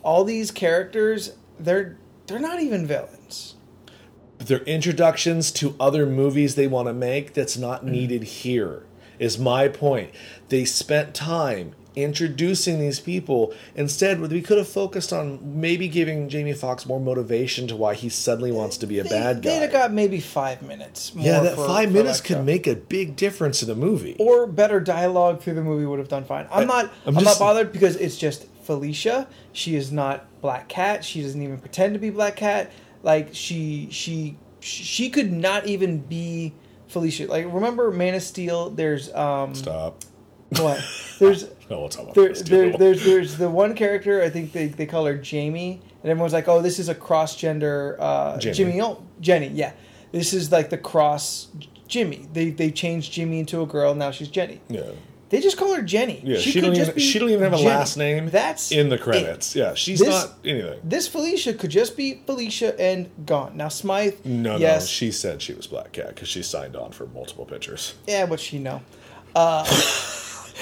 B: All these characters, they're they're not even villains.
A: Their introductions to other movies they want to make that's not mm. needed here, is my point. They spent time introducing these people. Instead, we could have focused on maybe giving Jamie Foxx more motivation to why he suddenly wants to be a
B: They,
A: bad
B: They'd
A: guy.
B: have got maybe five minutes. More
A: yeah, that
B: for-
A: five
B: for
A: minutes could make a big difference in a movie.
B: or better dialogue through the movie would have done fine. I'm
A: I-
B: not.
A: I'm
B: I'm,
A: just-
B: not bothered because it's just Felicia. She is not Black Cat. She doesn't even pretend to be Black Cat. Like she she she could not even be Felicia. Like remember Man of Steel? There's um
A: Stop.
B: What? There's [LAUGHS]
A: No, we'll talk about
B: there, there, there's there's the one character I think they, they call her Jamie, and everyone's like, oh, this is a cross gender uh,
A: Jimmy.
B: Jimmy. Oh, Jenny, yeah, this is like the cross Jimmy. They they changed Jimmy into a girl. Now she's Jenny.
A: Yeah.
B: They just call her Jenny.
A: Yeah, she,
B: could
A: don't
B: just
A: even
B: be
A: she don't even have a
B: Jenny.
A: last name.
B: That's
A: in the
B: it.
A: credits. Yeah, she's
B: This-
A: not anything.
B: This Felicia could just be Felicia and gone. Now Smythe.
A: No, no, she said she was Black Cat because she signed on for multiple pictures.
B: yeah, but she know. [LAUGHS]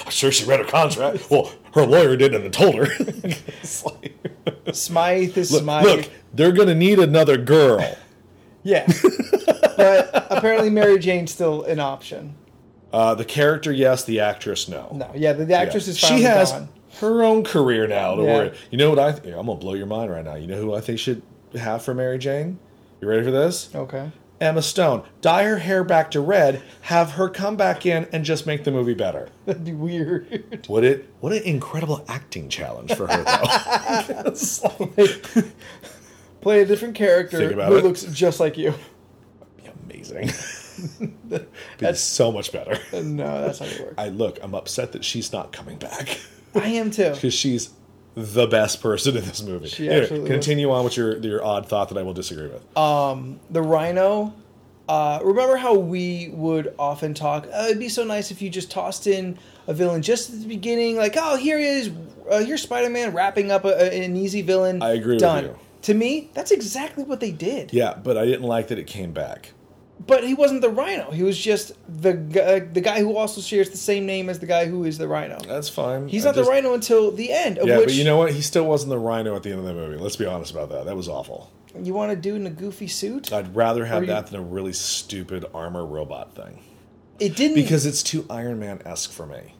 A: I'm sure she read her contract. Well, her lawyer did and told her. [LAUGHS] Like-
B: Smythe is
A: look,
B: Smythe.
A: look, they're gonna need another girl. [LAUGHS]
B: Yeah, but apparently Mary Jane's still an option.
A: Uh, the character, yes. The actress, no.
B: No, yeah, the, the actress
A: Yeah.
B: is
A: she has
B: gone.
A: her own career now. To
B: Yeah.
A: worry. You know what I? I'm gonna blow your mind right now. You know who I think should have for Mary Jane? You ready for this?
B: Okay.
A: Emma Stone. Dye her hair back to red. Have her come back in and just make the movie better. [LAUGHS]
B: That'd be weird.
A: What it? What an incredible acting challenge for her, though. Like- [LAUGHS]
B: Play a different character who
A: it.
B: looks just like you.
A: That'd be amazing. [LAUGHS] Be so much better.
B: No, that's not gonna work.
A: I look. I'm upset that she's not coming back
B: I am too.
A: because she's the best person in this movie.
B: She
A: Anyway,
B: absolutely
A: continue on with your your odd thought that I will disagree with.
B: the Rhino. Uh, remember how we would often talk? Uh, it'd be so nice if you just tossed in a villain just at the beginning, like, oh, here he is, uh, here's Spider-Man wrapping up a, a- an easy villain.
A: I agree with
B: Done.
A: you.
B: To me, that's exactly what they did.
A: yeah, but I didn't like that it came back.
B: But he wasn't the Rhino. He was just the gu- uh, the guy who also shares the same name as the guy who is the Rhino.
A: That's fine.
B: He's
A: I
B: not
A: just-
B: the Rhino until the end. Of
A: Yeah,
B: which
A: but you know what? He still wasn't the Rhino at the end of the movie. Let's be honest about that. That was awful.
B: you want to do in a goofy suit.
A: I'd rather
B: Or
A: have
B: you-
A: that than a really stupid armor robot thing.
B: It didn't
A: Because it's too Iron Man esque for me.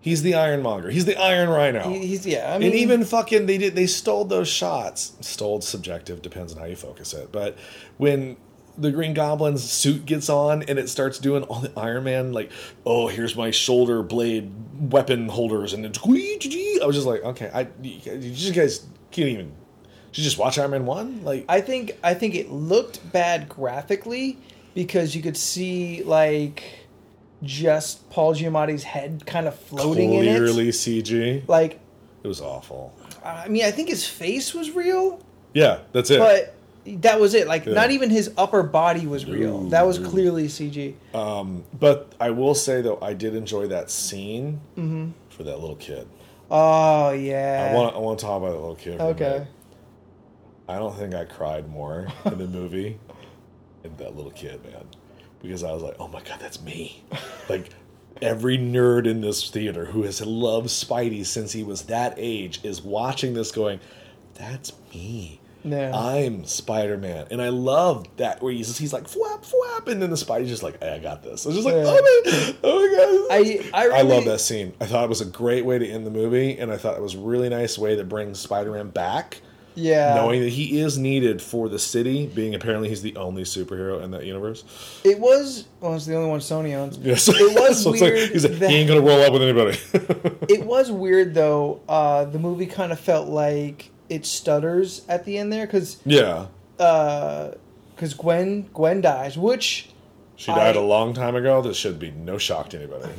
A: He's the Ironmonger. He's the Iron Rhino.
B: he- he's yeah. I mean,
A: and even fucking they did they stole those shots. Stole subjective depends on how you focus it. But when the Green Goblin's suit gets on and it starts doing all the Iron Man like, oh here's my shoulder blade weapon holders and it's I was just like, okay, I you just guys can't even. Did you just watch Iron Man one? Like
B: I think I think it looked bad graphically because you could see like just Paul Giamatti's head kind of floating in
A: clearly. CG.
B: Like
A: It was awful.
B: I mean, I think his face was real,
A: Yeah, that's it.
B: but that was it. Like
A: Yeah.
B: not even his upper body was real.
A: No,
B: that was
A: no.
B: clearly CG.
A: Um, But I will say though, I did enjoy that scene
B: Mm-hmm.
A: for that little kid.
B: Oh yeah.
A: I want I want to talk about that little kid. for
B: okay.
A: I don't think I cried more in the movie [LAUGHS] than that little kid, man, because I was like, oh my god, that's me. [LAUGHS] Like every nerd in this theater who has loved Spidey since he was that age is watching this, going, that's me. I'm Spider Man, and I love that where he's he's like flap flap, and then the Spidey's just like, hey, I got this. I was just like,
B: Yeah.
A: oh my, oh my god,
B: I- I
A: I love that scene. I thought it was a great way to end the movie, and I thought it was a really nice way to bring Spider Man back,
B: yeah.
A: knowing that he is needed for the city, being apparently he's the only superhero in that universe.
B: it was. Well, it's the only one Sony owns. [LAUGHS]
A: Yes,
B: It was [LAUGHS]
A: So it's like,
B: weird.
A: he's like,
B: that-
A: he ain't gonna roll up with anybody. [LAUGHS]
B: it was weird though. Uh, the movie kind of felt like it stutters at the end there because
A: yeah, uh,
B: because Gwen Gwen dies, which
A: she died
B: I-
A: a long time ago. This should be no shock to anybody.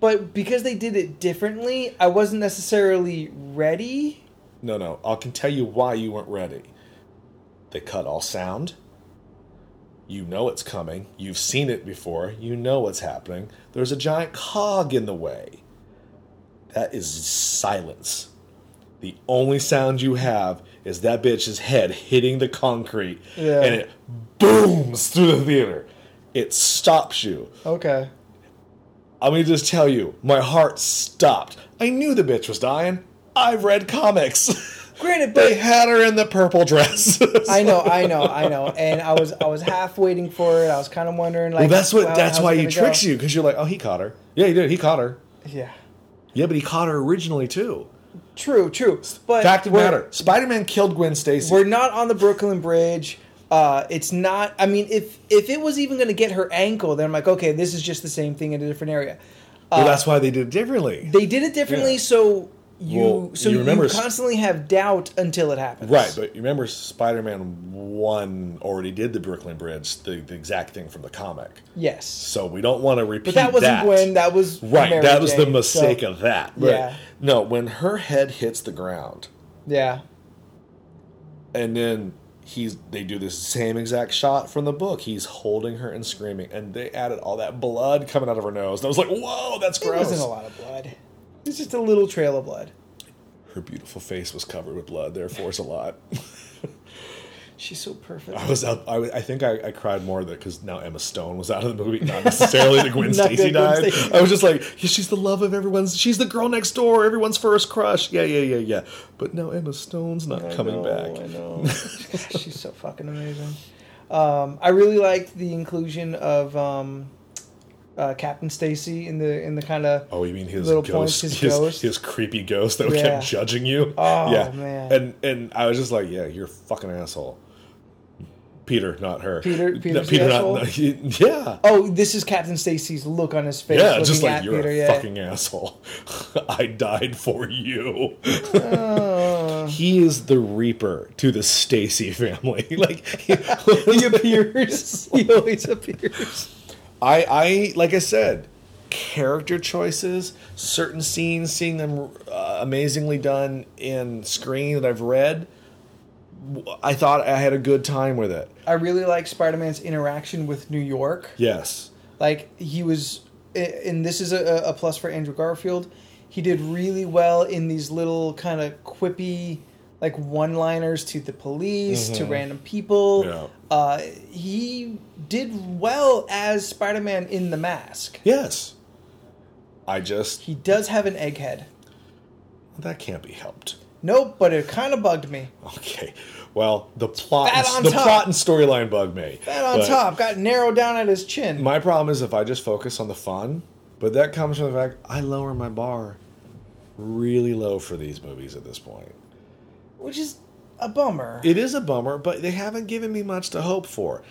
B: but because they did it differently, I wasn't necessarily ready.
A: No, no. I can tell you why you weren't ready. They cut all sound. You know it's coming. You've seen it before. You know what's happening. There's a giant cog in the way. That is silence. The only sound you have is that bitch's head hitting the concrete
B: Yeah.
A: and it booms through the theater. It stops you.
B: Okay.
A: Let me just tell you, my heart stopped. I knew the bitch was dying. I've read comics. [LAUGHS]
B: Granted,
A: They had her in the purple dress. [LAUGHS]
B: I know, I know, I know, and I was I was half waiting for it. I was kind of wondering like,
A: well, that's what.
B: wow,
A: that's
B: how's
A: why he tricks
B: go?
A: you because you're like, oh, he caught her. Yeah, he did. He caught her.
B: Yeah.
A: Yeah, but he caught her originally too.
B: True, true. But
A: Fact of matter: Spider-Man killed Gwen Stacy.
B: We're not on the Brooklyn Bridge. Uh, it's not. I mean, if if it was even going to get her ankle, then I'm like, okay, this is just the same thing in a different area.
A: well, that's why they did it differently.
B: They did it differently,
A: Yeah.
B: so you
A: Well,
B: so
A: you
B: you,
A: remember-
B: constantly have doubt until it happens.
A: Right, but you remember Spider-Man One already did the Brooklyn Bridge, the, the exact thing from the comic.
B: yes,
A: So we don't want to repeat
B: but that wasn't Gwen. That was
A: Right,
B: Mary
A: that was the mistake
B: so-
A: of that. But
B: Yeah.
A: no, when her head hits the ground
B: yeah.
A: and then he's they do this same exact shot from the book. He's holding her and screaming, and they added all that blood coming out of her nose. And I was like, whoa, that's
B: It
A: gross.
B: wasn't a lot of blood. It's just a little trail of blood.
A: Her beautiful face was covered with blood. Therefore, it's a lot. [LAUGHS]
B: She's so perfect.
A: I was out. I, was- I think I, I cried more that because now Emma Stone was out of the movie, not necessarily that Gwen [LAUGHS] Stacy died. I was just like, yeah, she's the love of everyone's. She's the girl next door, everyone's first crush. Yeah, yeah, yeah, yeah. But now Emma Stone's not
B: I
A: coming
B: know,
A: back.
B: I know. [LAUGHS] She's so fucking amazing. Um, I really liked the inclusion of um, uh, Captain Stacy in the in the kind of
A: Oh, you mean his
B: Little
A: ghost,
B: points, his [LAUGHS]
A: his,
B: ghost?
A: his creepy ghost that
B: Yeah.
A: kept judging you?
B: Oh, [LAUGHS]
A: yeah,
B: man.
A: And and I was just like, yeah, you're a fucking asshole. Peter, not her.
B: Peter-
A: No, Peter, not, not [LAUGHS] yeah.
B: oh, this is Captain Stacy's look on his face.
A: Yeah, just like you're
B: Peter.
A: a
B: yeah.
A: fucking asshole. I died for you.
B: Uh,
A: he is the reaper to the Stacy family. like he,
B: he appears. he always appears.
A: I I like I said, character choices, certain scenes, seeing them uh, amazingly done in screen that I've read. I thought I had a good time with it.
B: I really like Spider-Man's interaction with New York.
A: Yes.
B: Like he was, and this is a, a plus for Andrew Garfield. He did really well in these little kind of quippy, like one-liners to the police, to random people.
A: Mm-hmm. Yeah.
B: Uh, he did well as Spider-Man in the mask.
A: Yes. I just
B: He does have an egghead.
A: that can't be helped.
B: Nope, but it kind of bugged me.
A: Okay. Well, the plot and, the
B: top.
A: plot and storyline bug me.
B: That on
A: But
B: top got narrowed down at his chin.
A: My problem is if I just focus on the fun, but that comes from the fact I lower my bar really low for these movies at this point.
B: Which is a bummer.
A: It is a bummer, but they haven't given me much to hope for.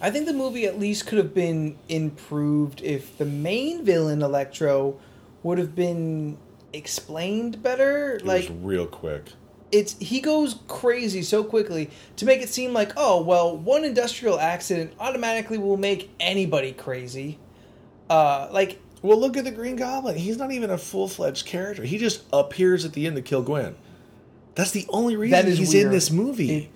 B: I think the movie at least could have been improved if the main villain Electro would have been explained better.
A: It
B: like
A: real quick.
B: it's he goes crazy so quickly to make it seem like oh well one industrial accident automatically will make anybody crazy. Uh, like
A: Well, look at the Green Goblin. He's not even a full fledged character. He just appears at the end to kill Gwen. That's the only reason
B: is
A: he's in this movie.
B: It-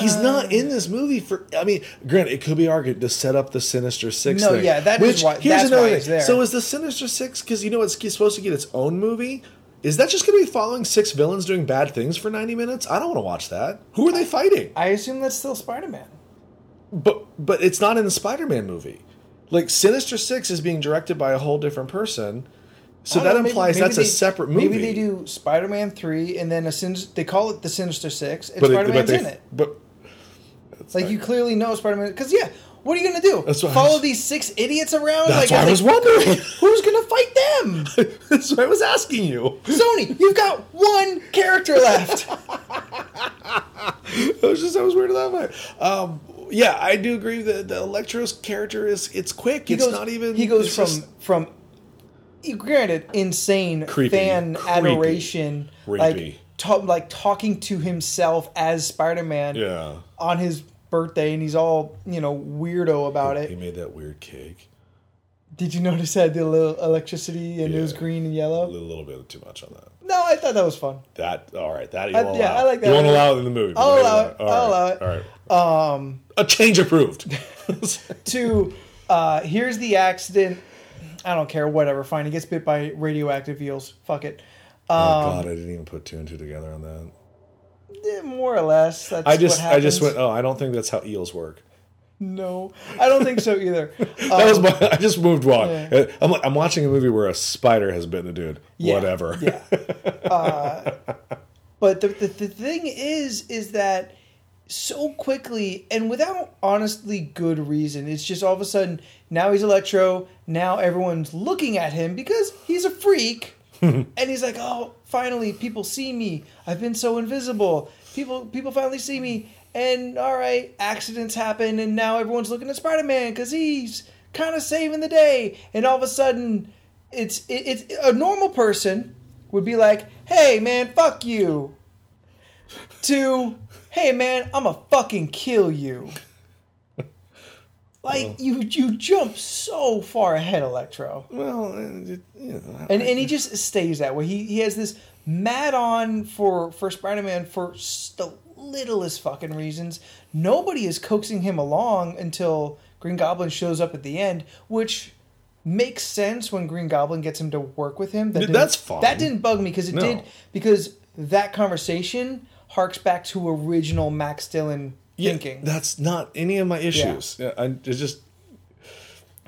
A: he's not uh, in this movie for. I mean, granted, it could be argued to set up the Sinister Six.
B: No,
A: thing,
B: yeah, that is
A: which,
B: why-
A: Here's
B: that's
A: another
B: why
A: thing.
B: he's there.
A: So is the Sinister Six because you know it's supposed to get its own movie? Is that just going to be following six villains doing bad things for ninety minutes? I don't want to watch that. Who are they fighting?
B: I assume that's still Spider Man.
A: But but it's not in the Spider-Man movie. Like Sinister Six is being directed by a whole different person. So that implies that's a separate movie.
B: Maybe they do Spider Man three and then a sin- they call it the Sinister Six and
A: but it-
B: Spider Man's
A: but
B: in
A: they-
B: it.
A: But
B: Like you clearly know Spider Man because yeah, what are you gonna do?
A: That's what I
B: Follow
A: was-
B: these six idiots around?
A: That's
B: like,
A: what I
B: like,
A: was wondering. [LAUGHS]
B: Who's gonna fight them? [LAUGHS]
A: that's what I was asking you.
B: Sony, you've got one character left. [LAUGHS]
A: I was just I was weirded out by it. Um, yeah, I do agree that the Electro's character is it's quick.
B: He
A: it's
B: goes,
A: not even.
B: He goes from
A: just-
B: from. Granted, insane
A: Creepy.
B: fan
A: Creepy.
B: adoration,
A: Rapey.
B: like ta- like talking to himself as Spider Man
A: yeah.
B: on his birthday, and he's all you know weirdo about
A: He
B: it.
A: He made that weird cake.
B: Did you notice that the little electricity and it was green and
A: A
B: yellow?
A: little, little bit too much on that.
B: No, I thought that was fun.
A: That all right. That you
B: I- yeah,
A: allow.
B: I like that.
A: You won't allow it in the movie.
B: I'll allow it.
A: All
B: I'll
A: right.
B: allow it.
A: All right.
B: Um,
A: A change approved. [LAUGHS]
B: to uh, here's the accident. I don't care. Whatever. Fine. He gets bit by radioactive eels. Fuck it.
A: oh
B: Um,
A: God, I didn't even put two and two together on that.
B: more or less. That's
A: I just
B: what
A: I just went. Oh, I don't think that's how eels work.
B: No, I don't think so either. [LAUGHS]
A: That was my. I just moved on.
B: Um, yeah.
A: I'm like, I'm watching a movie where a spider has bitten a dude.
B: Yeah,
A: Whatever.
B: Yeah. Uh, [LAUGHS] but the, the the thing is, is that so quickly and without honestly good reason, it's just all of a sudden now he's Electro. Now everyone's looking at him because he's a freak, [LAUGHS] and he's like, oh, finally people see me. I've been so invisible. People people finally see me. And all right, accidents happen, and now everyone's looking at Spider Man because he's kind of saving the day. And all of a sudden, it's it, it's a normal person would be like, "Hey man, fuck you." To, "Hey man, I'm a fucking kill you." [LAUGHS] Like you you jump so far ahead, Electro.
A: Well, it- you know,
B: And and he just stays that way. He he has this mad on for for Spider-Man for the littlest fucking reasons. Nobody is coaxing him along until Green Goblin shows up at the end, which makes sense when Green Goblin gets him to work with him. That
A: that's fine.
B: That didn't bug me because it
A: No.
B: did because that conversation harks back to original Max Dillon
A: Yeah,
B: thinking.
A: That's not any of my issues. Yeah. I it's just.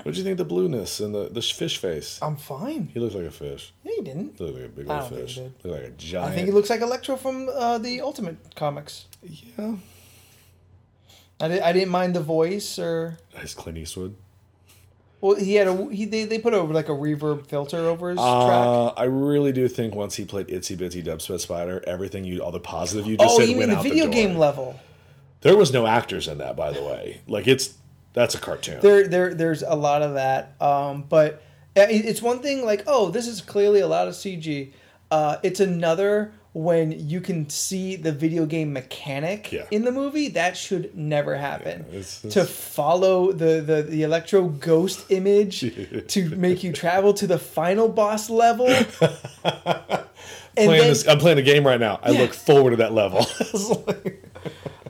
A: What do you think of the blueness and the the fish face?
B: I'm fine.
A: He looks like a fish.
B: No, you didn't.
A: He looked like a big old fish.
B: he.
A: Looked like a giant.
B: I think he looks like Electro from uh, the Ultimate comics.
A: yeah.
B: I, did, I didn't mind the voice or
A: Nice Clint Eastwood.
B: Well he had a he they, they put over like a reverb filter over his track.
A: Uh, I really do think once he played Itsy Bitsy Dubstep Spider, everything you, all the positive you just
B: Oh,
A: said
B: you mean
A: went
B: the
A: out
B: video
A: door.
B: game level?
A: There was no actors in that, by the way. Like it's that's a cartoon.
B: There there there's a lot of that. Um, but it's one thing like oh this is clearly a lot of CG. Uh, it's another when you can see the video game mechanic
A: Yeah.
B: in the movie that should never happen
A: Yeah, it's-
B: to follow the, the the electro ghost image [LAUGHS] to make you travel to the final boss level [LAUGHS]
A: playing
B: then,
A: this, I'm playing a game right now. I
B: Yeah.
A: look forward to that level. [LAUGHS]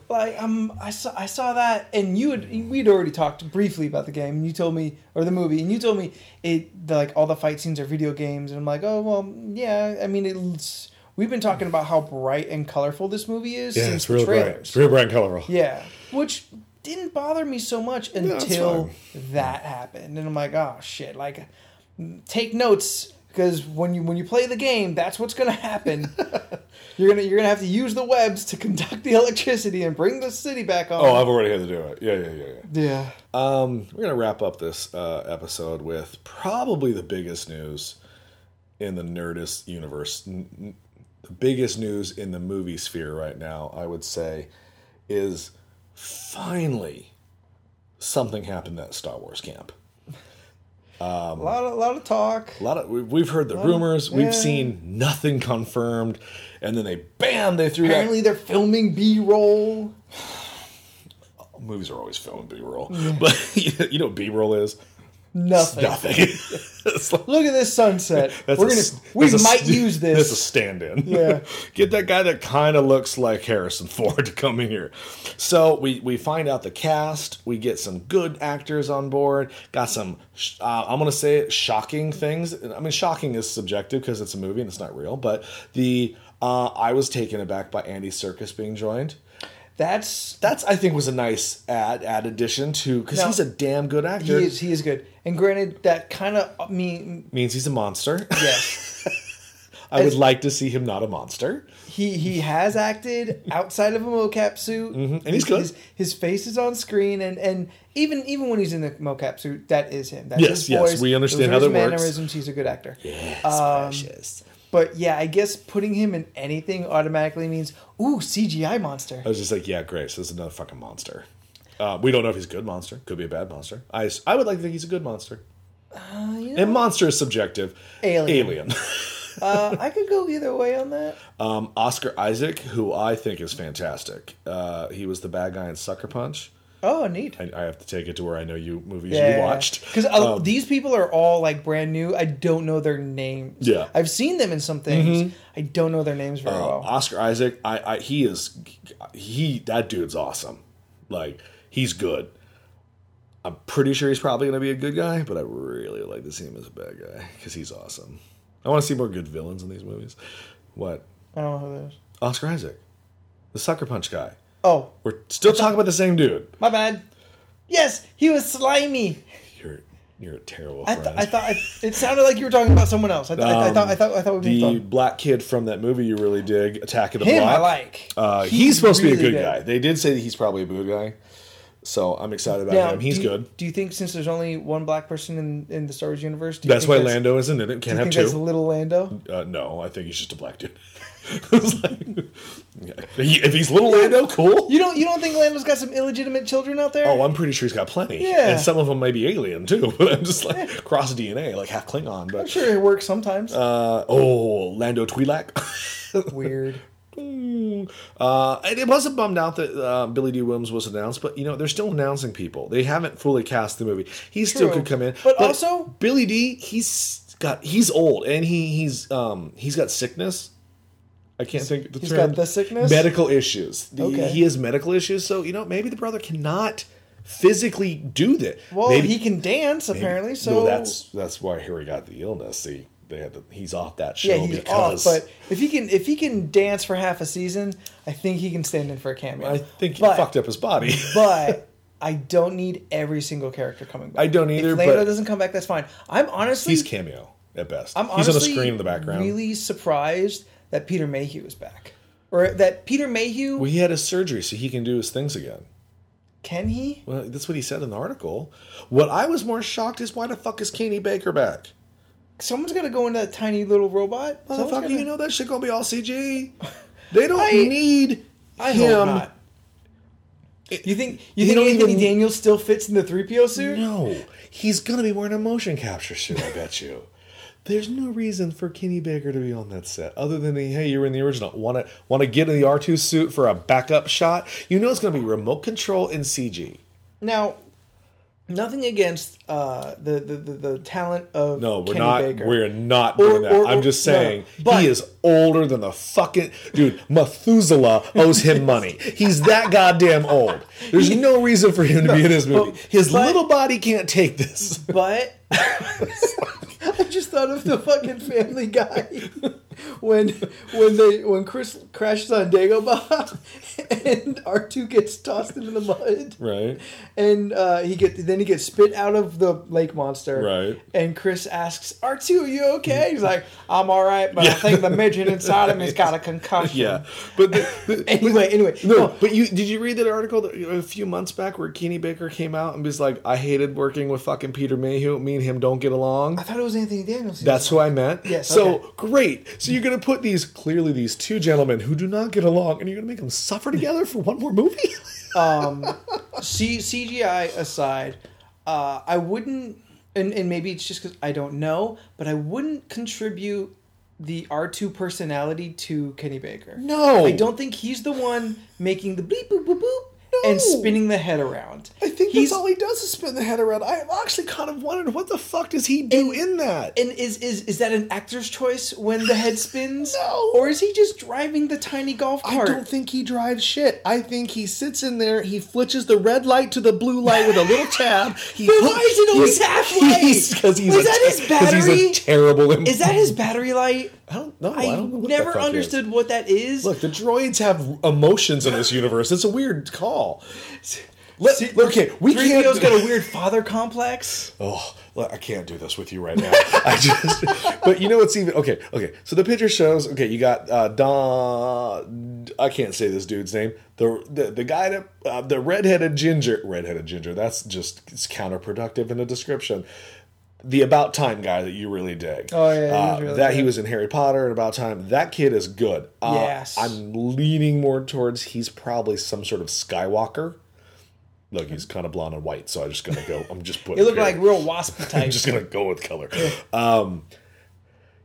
B: like um I saw I saw that and you had we'd already talked briefly about the game and you told me or the movie and you told me it the, like all the fight scenes are video games and I'm like oh well yeah I mean it's we've been talking about how bright and colorful this movie is
A: yeah,
B: since
A: it's
B: the
A: really bright. It's really bright and colorful.
B: yeah which didn't bother me so much until that happened and I'm like oh shit like take notes because when you when you play the game that's what's gonna happen. [LAUGHS] You're gonna you're gonna have to use the webs to conduct the electricity and bring the city back on.
A: Oh, I've already had to do it. Yeah, yeah, yeah, yeah.
B: Yeah.
A: Um, we're gonna wrap up this uh, episode with probably the biggest news in the Nerdist universe. N- The biggest news in the movie sphere right now, I would say, is finally something happened at Star Wars camp.
B: a lot of a lot of talk.
A: A lot of we- we've heard the rumors,
B: yeah.
A: we've seen nothing confirmed, and then they bam they threw
B: Apparently they're filming B roll. [SIGHS]
A: Movies are always filming B roll, but [LAUGHS] you know what B roll is
B: Nothing.
A: nothing. [LAUGHS] Like-
B: Look at this sunset. [LAUGHS] We're
A: a
B: gonna we
A: a
B: might
A: s-
B: use [LAUGHS]
A: That's a stand-in.
B: Yeah.
A: Get that guy that kind of looks like Harrison Ford to come in here. So we we find out the cast. We get some good actors on board. Got some. Uh, I'm gonna say it, shocking things. I mean, shocking is subjective because it's a movie and it's not real. But the uh, I was taken aback by Andy Serkis being joined.
B: That's
A: That's I think was a nice add add addition to because he's a damn good actor.
B: he is he is good. And granted that kind of mean
A: Means he's a monster.
B: yes. [LAUGHS]
A: I would
B: As-
A: like to see him not a monster.
B: He he has acted outside of a mocap suit,
A: Mm-hmm. and he's good.
B: His, his face is on screen, and and even even when he's in the mocap suit, that is him. That's
A: Yes,
B: his
A: yes,
B: voice.
A: we understand
B: Those are
A: how
B: his
A: that works.
B: mannerisms. He's a good actor.
A: Yes,
B: Um,
A: precious.
B: But yeah, I guess putting him in anything automatically means ooh CGI monster.
A: I was just like, yeah, great. So this is another fucking monster. Uh, we don't know if he's a good monster. Could be a bad monster. I, I would like to think he's a good monster.
B: Uh, you know,
A: And monster is subjective.
B: Alien.
A: Alien. [LAUGHS]
B: uh, I could go either way on that.
A: um, Oscar Isaac, who I think is fantastic. Uh, he was the bad guy in Sucker Punch.
B: Oh, neat.
A: I, I have to take it to where I know you movies
B: Yeah,
A: you watched.
B: because
A: Um,
B: these people are all like brand new. I don't know their names.
A: Yeah. Mm-hmm.
B: I've seen them in some things. I don't know their names very
A: Uh,
B: well.
A: Oscar Isaac, I, I he is he that dude's awesome. Like he's good. I'm pretty sure he's probably going to be a good guy, but I really like to see him as a bad guy because he's awesome. I want to see more good villains in these movies. What?
B: I don't know who that is.
A: Oscar Isaac, the Sucker Punch guy.
B: Oh,
A: We're still talking about the same dude.
B: my bad. Yes, he was slimy.
A: You're you're a terrible
B: I,
A: friend.
B: th- I thought I, it sounded like you were talking about someone else. I, th- I, I thought I thought I thought it would be
A: the
B: fun.
A: black kid from that movie you really dig, Attack of the
B: Him,
A: Block.
B: I like.
A: Uh, he's,
B: He's
A: supposed to be a
B: really
A: good
B: good.
A: guy. They did say that he's probably a good guy, so I'm excited about
B: Now,
A: him. He's
B: do you-
A: good.
B: Do you think since there's only one black person in, in the Star Wars universe, do you
A: That's
B: think
A: why Lando isn't in it. Can't have
B: think that's
A: two.
B: little Lando?
A: Uh, no, I think he's just a black dude. [LAUGHS] Like- yeah. He- if he's little Lando, cool.
B: You don't you don't think Lando's got some illegitimate children out there?
A: Oh, I'm pretty sure he's got plenty.
B: Yeah.
A: And some of them may be alien too. [LAUGHS] But I'm just like cross DNA, like half Klingon. But I'm
B: sure it works sometimes.
A: uh, oh, Lando Twi'lek. [LAUGHS]
B: Weird.
A: Uh, and it wasn't bummed out that uh, Billy Dee Williams was announced, but you know they're still announcing people. They haven't fully cast the movie. He still
B: True.
A: could come in,
B: But also-
A: Billy Dee. He's got he's old and he he's um he's got sickness. I can't think the
B: he's
A: term.
B: got the sickness?
A: Medical issues. The-
B: Okay.
A: He has medical issues, so you know maybe the brother cannot physically do that.
B: Well,
A: maybe,
B: he can dance apparently, so
A: no, that's that's why Harry got the illness. See, they had to, he's off that show
B: yeah, he's
A: because
B: off. But if he can, if he can dance for half a season, I think he can stand in for a cameo.
A: I think he
B: But-
A: fucked up his body. [LAUGHS]
B: but I don't need every single character coming back.
A: I don't either,
B: If Lando doesn't come back, that's fine. I'm honestly,
A: he's cameo at best.
B: I'm
A: he's on
B: honestly
A: the screen in the background.
B: really surprised that Peter Mayhew is back, or that Peter Mayhew
A: well, he had his surgery, so he can do his things again.
B: can he?
A: Well, that's what he said in the article. What I was more shocked is why the fuck is Kenny Baker back?
B: Someone's gonna go into that tiny little robot.
A: Motherfucker,
B: gonna-
A: you know that shit gonna be all CG. [LAUGHS] They don't
B: I-
A: need
B: I
A: him.
B: You think you think Anthony
A: even-
B: Daniels still fits in the three PO suit?
A: No, he's gonna be wearing a motion capture suit. I bet you. There's no reason for Kenny Baker to be on that set other than the, hey, you're in the original. Want to want to get in the R2 suit for a backup shot? You know it's gonna be remote control and CG.
B: Now, nothing against uh, the, the, the the talent of
A: No, we're
B: Kenny
A: not.
B: Baker.
A: We're not
B: Or-
A: doing that.
B: or-
A: I'm just
B: no, no,
A: saying
B: but-
A: he is older than the fucking dude. Methuselah owes him money. He's that goddamn old. There's no reason for him to be in this movie. His
B: but-
A: little body can't take this.
B: But I just thought of the fucking Family Guy when when they when Chris crashes on Dagobah [LAUGHS] and R two gets tossed into the mud.
A: Right.
B: And uh, he get then he gets spit out of the lake monster.
A: Right.
B: And Chris asks, "R two, are you okay?" He's like, "I'm all right, but I think the midget inside of him has got a [LAUGHS] concussion."
A: Yeah. But the, the, [LAUGHS]
B: Anyway, anyway,
A: No,
B: no,
A: but you did you read that article that, a few months back where Kenny Baker came out and was like, "I hated working with fucking Peter Mayhew. Me and him don't get along."
B: I thought it was Anthony Daniels.
A: That's who I meant.
B: Yes,
A: So
B: okay.
A: great. So you're gonna put these clearly these two gentlemen who do not get along, and you're gonna make them suffer together for one more movie. [LAUGHS]
B: um, C- CGI aside, uh, I wouldn't, and, and maybe it's just because I don't know, but I wouldn't contribute the R2 personality to Kenny Baker.
A: No.
B: I don't think he's the one making the bleep boop boop boop
A: No.
B: and spinning the head around.
A: I think
B: he's
A: that's all he does is spin the head around. I actually kind of wondered what the fuck does he do in that?
B: And is, is is that an actor's choice when the head spins? [LAUGHS]
A: No.
B: Or is he just driving the tiny golf cart?
A: I don't think he drives shit. I think he sits in there, he flitches the red light to the blue light with a little [LAUGHS] tab. He
B: Then why is it always [LAUGHS]
A: he's-
B: half light?
A: he's- he's, a
B: that his
A: te- 'cause he's
B: battery?
A: a terrible.
B: Is that his battery light?
A: I don't know. I,
B: I,
A: don't know
B: never
A: fuck is.
B: understood what that is.
A: Look, the droids have emotions in this universe. It's a weird call. Let,
B: See,
A: okay, we
B: 3PO's
A: can't.
B: got a weird father complex.
A: Oh, look, I can't do this with you right now. I just, [LAUGHS] but you know what's even okay? Okay, so the picture shows. Okay, you got uh, Don. I can't say this dude's name. The the, the guy that uh, the redheaded ginger, redheaded ginger. That's just it's counterproductive in the description. The About Time guy that you really dig.
B: Oh, yeah, he
A: Uh,
B: really
A: that he was in Harry Potter and About Time. That kid is good. Uh,
B: Yes.
A: I'm leaning more towards he's probably some sort of Skywalker. Look, he's kind of blonde and white, so I'm just gonna go. I'm just putting.
B: It looked like real wasp type. [LAUGHS]
A: I'm just gonna go with color. Um,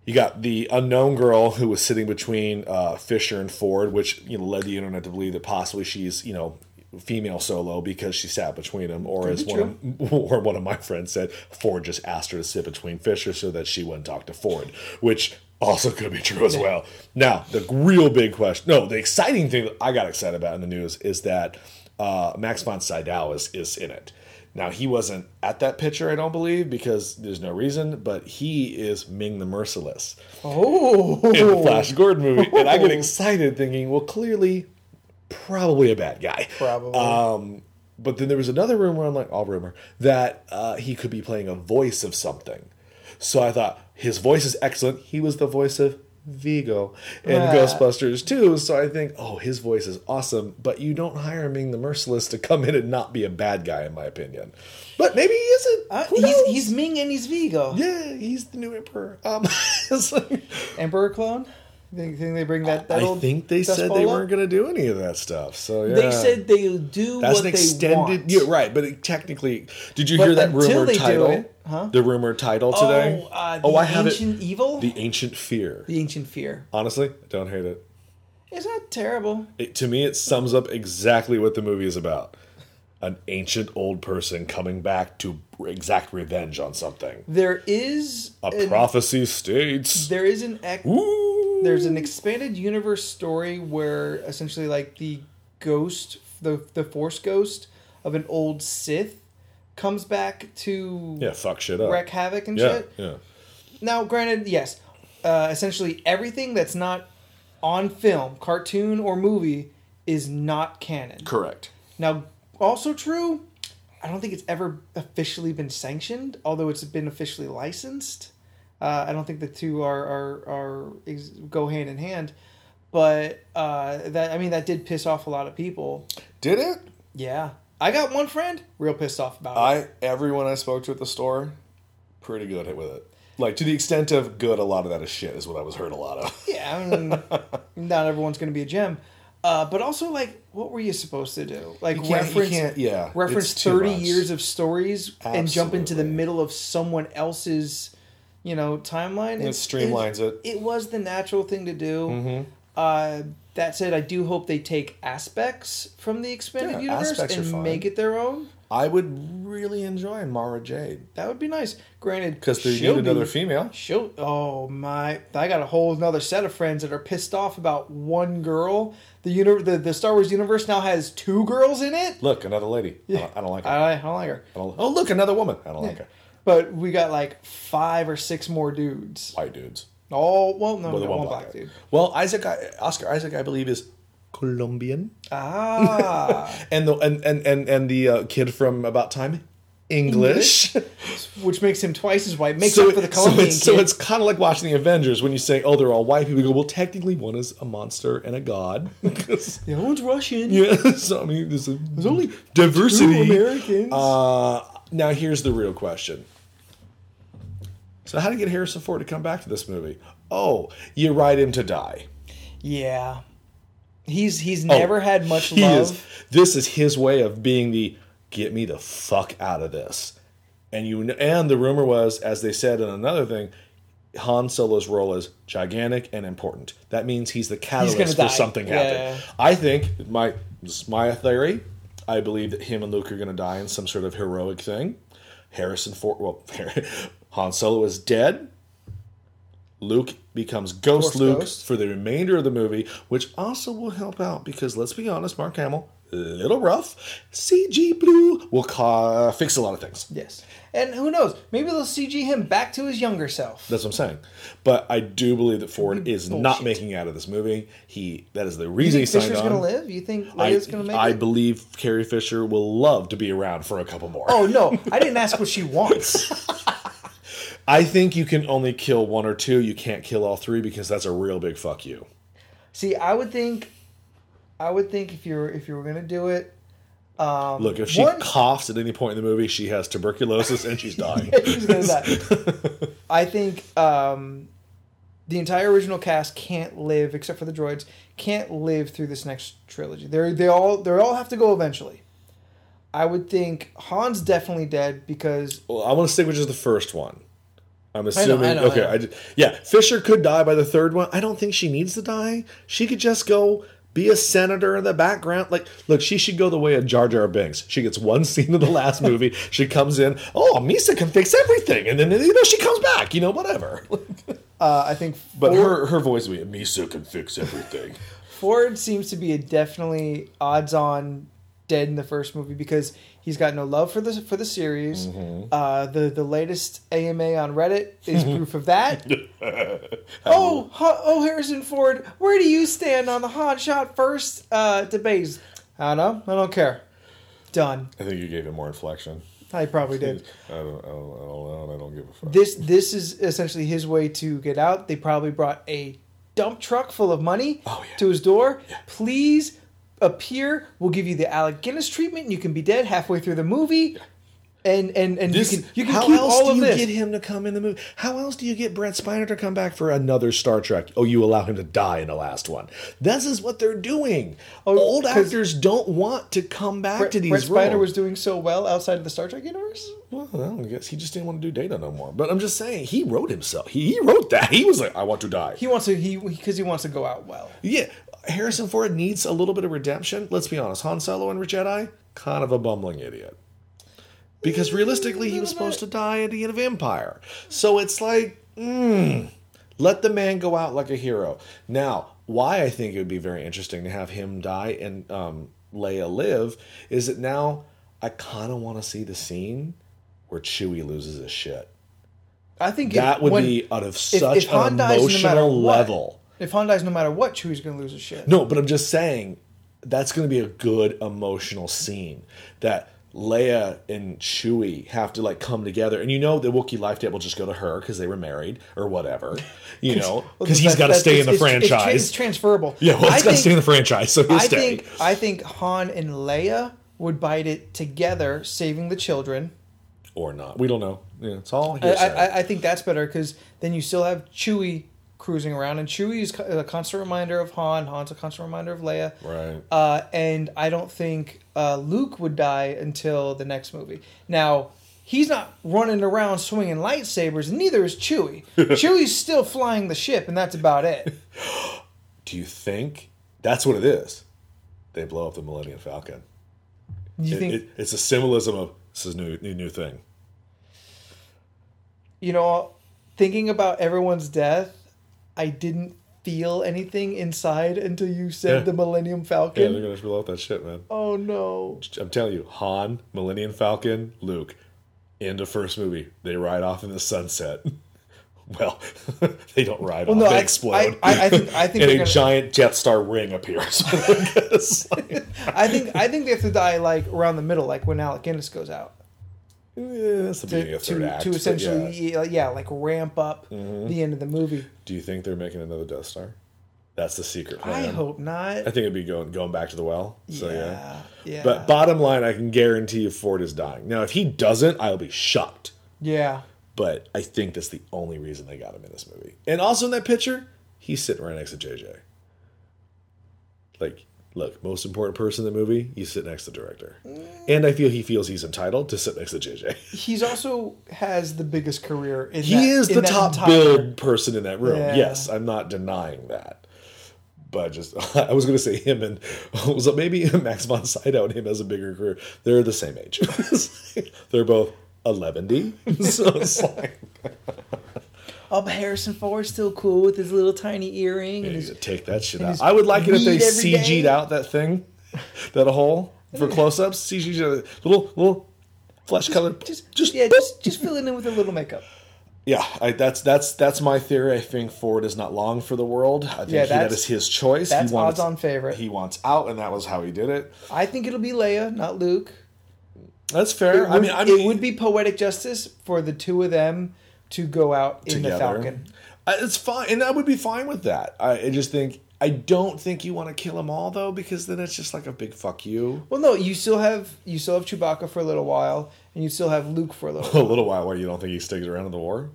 A: you got the unknown girl who was sitting between uh, Fisher and Ford, which you know led the internet to believe that possibly she's you know female solo because she sat between them, or as
B: be
A: one of, [LAUGHS] or one of my friends said, Ford just asked her to sit between Fisher so that she wouldn't talk to Ford, which also could be true as well. Now the real big question, no, the exciting thing that I got excited about in the news is that uh, Max von Sydow is is in it. Now he wasn't at that picture, I don't believe, because there's no reason. But he is Ming the Merciless
B: oh,
A: in the Flash Gordon movie, and I get [LAUGHS] excited thinking, well, clearly, probably a bad guy.
B: Probably.
A: Um, but then there was another rumor, I'm like, all rumor, that uh, he could be playing a voice of something. So I thought his voice is excellent. He was the voice of Vigo in
B: Ah.
A: Ghostbusters too. So I think, oh, his voice is awesome. But you don't hire Ming the Merciless to come in and not be a bad guy, in my opinion. But maybe he isn't.
B: Uh, he's, he's Ming and he's Vigo.
A: yeah, he's the new emperor. Um, [LAUGHS] like-
B: Emperor clone. Think, think they bring that? that
A: I think they said they
B: Despola?
A: weren't going to do any of that stuff. So yeah.
B: They said they do
A: That's
B: what
A: an
B: they
A: extended.
B: want.
A: Yeah, right. But it, technically, did you
B: But
A: hear that rumored title?
B: it- huh?
A: The rumored title today.
B: Oh, uh,
A: oh, I have
B: ancient
A: it.
B: evil.
A: The ancient fear.
B: the ancient fear.
A: Honestly, I don't hate it.
B: It's not terrible.
A: it. To me, it sums up exactly what the movie is about. An ancient old person coming back to exact revenge on something.
B: There is
A: A
B: an,
A: prophecy states.
B: there is an ex-
A: Ooh.
B: There's an expanded universe story where essentially like the ghost, the the Force ghost of an old Sith, comes back to
A: Yeah, fuck shit up.
B: wreak havoc and
A: yeah,
B: shit.
A: yeah.
B: Now, granted, yes, uh, essentially everything that's not on film, cartoon, or movie is not canon.
A: Correct.
B: Now, also true, I don't think it's ever officially been sanctioned, although it's been officially licensed. Uh, I don't think the two are are, are ex- go hand in hand, but uh, that I mean that did piss off a lot of people.
A: Did it?
B: Yeah, I got one friend real pissed off about it.
A: I everyone I spoke to at the store, pretty good with it. Like to the extent of good, a lot of that is shit. Is what I was heard a lot of.
B: Yeah, I mean, [LAUGHS] not everyone's going to be a gem. Uh, but also, like, what were you supposed to do? Like,
A: You can't- you
B: reference,
A: can't- yeah,
B: reference thirty
A: much.
B: years of stories and jump into the middle of someone else's, you know, timeline.
A: It streamlines it.
B: It was the natural thing to do.
A: Mm-hmm.
B: Uh, that said, I do hope they take aspects from the expanded
A: Yeah,
B: universe and make it their own.
A: I would really enjoy Mara Jade
B: That would be nice. Granted,
A: because they need another female.
B: She'll. Oh my! I got a whole another set of friends that are pissed off about one girl. The uni- the, the Star Wars universe now has two girls in it.
A: Look, another lady. I, don't, I don't like her.
B: I, I don't like her.
A: Don't- oh, look, another woman. I don't like her.
B: But we got like five or six more dudes.
A: White dudes.
B: Oh well, no,
A: Well,
B: we
A: the one
B: one
A: black
B: black dude.
A: Well, Isaac, I- Oscar Isaac, I believe, is Colombian,
B: Ah, [LAUGHS]
A: and the and and and, and the uh, kid from About Time, English. [LAUGHS]
B: which makes him twice as white. Makes
A: so,
B: up for the
A: so
B: Colombian
A: it's,
B: kid.
A: so it's kind of like watching the Avengers when you say, "Oh, they're all white people." You go, "Well, technically, one is a monster and a god. [LAUGHS]
B: the other one's Russian.
A: yeah, so I mean, there's, a, there's only diversity.
B: Two Americans.
A: Uh, now here's the real question. So how to get Harrison Ford to come back to this movie? Oh, you write him to die.
B: yeah, he's he's
A: Oh,
B: never had much love.
A: is- this is his way of being the get me the fuck out of this. And you and the rumor was, as they said in another thing, Han Solo's role is gigantic and important. That means he's the catalyst for
B: die.
A: something
B: Yeah.
A: happening. I think my this is my theory. I believe that him and Luke are going to die in some sort of heroic thing. Harrison Ford, well, [LAUGHS] Han Solo is dead. Luke becomes Ghost
B: Force
A: Luke
B: Ghost.
A: for the remainder of the movie, which also will help out because let's be honest, Mark Hamill, a little rough. CG Blue will ca- fix a lot of things.
B: Yes, and who knows? Maybe they'll CG him back to his younger self.
A: That's what I'm saying. But I do believe that Ford is not making out of this movie. He that is the
B: You
A: reason he
B: think
A: signed
B: Fisher's
A: on.
B: gonna live? You think
A: I,
B: gonna make
A: I
B: it?
A: believe Carrie Fisher will love to be around for a couple more.
B: Oh no, [LAUGHS] I didn't ask what she wants. [LAUGHS]
A: I think you can only kill one or two. You can't kill all three because that's a real big fuck you.
B: See, I would think, I would think if you're if you were gonna do it, um,
A: Look, if she
B: one-
A: coughs at any point in the movie, she has tuberculosis and she's [LAUGHS] dying.
B: She's gonna die. I think um, the entire original cast can't live, except for the droids, can't live through this next trilogy. They they all they all have to go eventually. I would think Han's definitely dead because
A: Well, I want to stick with just the first one. I'm assuming.
B: I know,
A: okay,
B: I know.
A: I did- yeah, Fisher could die by the third one. I don't think she needs to die. She could just go be a senator in the background. Like, look, she should go the way of Jar Jar Binks. She gets one [LAUGHS] scene in the last [LAUGHS] movie. She comes in. Oh, Mesa can fix everything, and then you know she comes back. You know, whatever. [LAUGHS]
B: uh, I think
A: But her her voice would be Mesa can fix everything.
B: Ford seems to be a definitely odds on dead in the first movie because he's got no love for the for the series.
A: Mm-hmm.
B: Uh, the the latest AMA on Reddit is [LAUGHS] proof of that. [LAUGHS] oh, Ha- oh, Harrison Ford, where do you stand on the hot shot first uh, debate? I don't know. I don't care. Done.
A: I think you gave it more inflection.
B: I probably did. [LAUGHS]
A: I don't, I don't, I don't. I don't give a fuck.
B: This this is essentially his way to get out. They probably brought a dump truck full of money
A: Oh, yeah.
B: to his door. Please appear. We'll give you the Alec Guinness treatment. You can be dead halfway through the movie, and and and
A: This-
B: you can you can
A: how
B: keep
A: else
B: all
A: do
B: of
A: you
B: this.
A: get him to come in the movie? How else do you get Brent Spiner to come back for another Star Trek? Oh, you allow him to die in the last one. This is what they're doing.
B: Oh,
A: Old actors don't want to come back
B: Brent,
A: to these
B: Brent Spiner
A: roles.
B: was doing so well outside of the Star Trek universe.
A: Well, I guess he just didn't want to do Data no more. But I'm just saying, he wrote himself. He, he wrote that. He was like, I want to die.
B: He wants to he because he wants to go out well.
A: yeah, Harrison Ford needs a little bit of redemption. Let's be honest. Han Solo and Jedi, kind of a bumbling idiot. Because realistically, he was supposed to die at the end of Empire. So it's like, mm, Let the man go out like a hero. Now, why I think it would be very interesting to have him die and um, Leia live is that now I kind of want to see the scene where Chewie loses his shit.
B: I think
A: That
B: if-
A: would
B: when-
A: be out of such
B: if Han
A: an emotional
B: what-
A: level.
B: If Han dies, no matter what, Chewie's gonna lose his shit.
A: No, but I'm just saying that's going to be a good emotional scene that Leia and Chewie have to like come together, and you know the Wookiee life table will just go to her because they were married or whatever, you [LAUGHS] know, because he's got to stay in the
B: it's- it's- it's
A: franchise.
B: It's, transferable. [LAUGHS]
A: yeah, well, he's got to stay in the franchise, so he'll
B: I
A: stay.
B: think I think Han and Leia would bite it together, saving the children.
A: or not. We don't know. Yeah, it's all
B: I. I, I think that's better because then you still have Chewie cruising around, and Chewie is a constant reminder of Han. Han's a constant reminder of Leia.
A: right.
B: Uh, and I don't think uh, Luke would die until the next movie. Now, he's not running around swinging lightsabers, and neither is Chewie. [LAUGHS] Chewie's still flying the ship, and that's about it. [GASPS]
A: Do you think that's what it is? They blow up the Millennium Falcon.
B: You
A: It-
B: think,
A: it- it's a symbolism of this is new, new, new thing.
B: you know, thinking about everyone's death, I didn't feel anything inside until you said
A: Yeah.
B: the Millennium Falcon.
A: Yeah, they're gonna blow up that shit, man.
B: oh no.
A: I'm telling you, Han, Millennium Falcon, Luke, end of first movie. They ride off in the sunset. [LAUGHS] Well, [LAUGHS] they don't ride
B: Well,
A: off;
B: no,
A: they
B: I-
A: explode.
B: I- I- I think- I [LAUGHS] think
A: and a
B: gonna-
A: giant Jet Star ring appears.
B: I think I think they have to die like around the middle, like when Alec Guinness goes out.
A: Yeah, that's the
B: To,
A: beginning of third
B: to,
A: act.
B: to essentially,
A: yeah. Mm-hmm.
B: yeah. like ramp up the end of the movie.
A: do you think they're making another Death Star? That's the secret Plan.
B: I hope not.
A: I think it'd be going going back to the well. So yeah.
B: yeah, yeah.
A: But bottom line, I can guarantee you Ford is dying. Now, if he doesn't, I'll be shocked.
B: yeah,
A: But I think that's the only reason they got him in this movie. And also in that picture, he's sitting right next to JJ. Like, look, most important person in the movie, you sit next to the director. And I feel he feels he's entitled to sit next to JJ.
B: he's also has the biggest career. In
A: He
B: that-
A: is
B: in
A: the
B: that
A: top
B: entire-
A: build person in that room.
B: Yeah.
A: Yes, I'm not denying that. But just, [LAUGHS] I was going to say him and [LAUGHS] was it maybe [LAUGHS] Max von Sydow and him has a bigger career. They're the same age. They're both 11 So it's like,
B: Oh, but Harrison Ford's still cool with his little tiny earring and his
A: take that shit out. I would like it if they CG'd
B: day.
A: out that thing, that hole for close ups. CG'd out, little, little flesh colored.
B: just,
A: just,
B: yeah, just just fill it in with a little makeup.
A: Yeah, I, that's that's that's my theory. I think Ford is not long for the world. I think
B: Yeah,
A: he,
B: that's-
A: his choice.
B: That's
A: he wants,
B: odds-on favorite.
A: He wants out, and that was how he did it.
B: I think it'll be Leia, not Luke.
A: That's fair.
B: It
A: I mean, I mean,
B: it would be poetic justice for the two of them to go out in the. Falcon.
A: Uh, It's fine, and I would be fine with that. I, I just think I don't think you want to kill them all though, because then it's just like a big fuck you.
B: Well, no, you still have you still have Chewbacca for a little while, and you still have Luke for a little. [LAUGHS]
A: A
B: while.
A: little while. Why you don't think he sticks around in the war?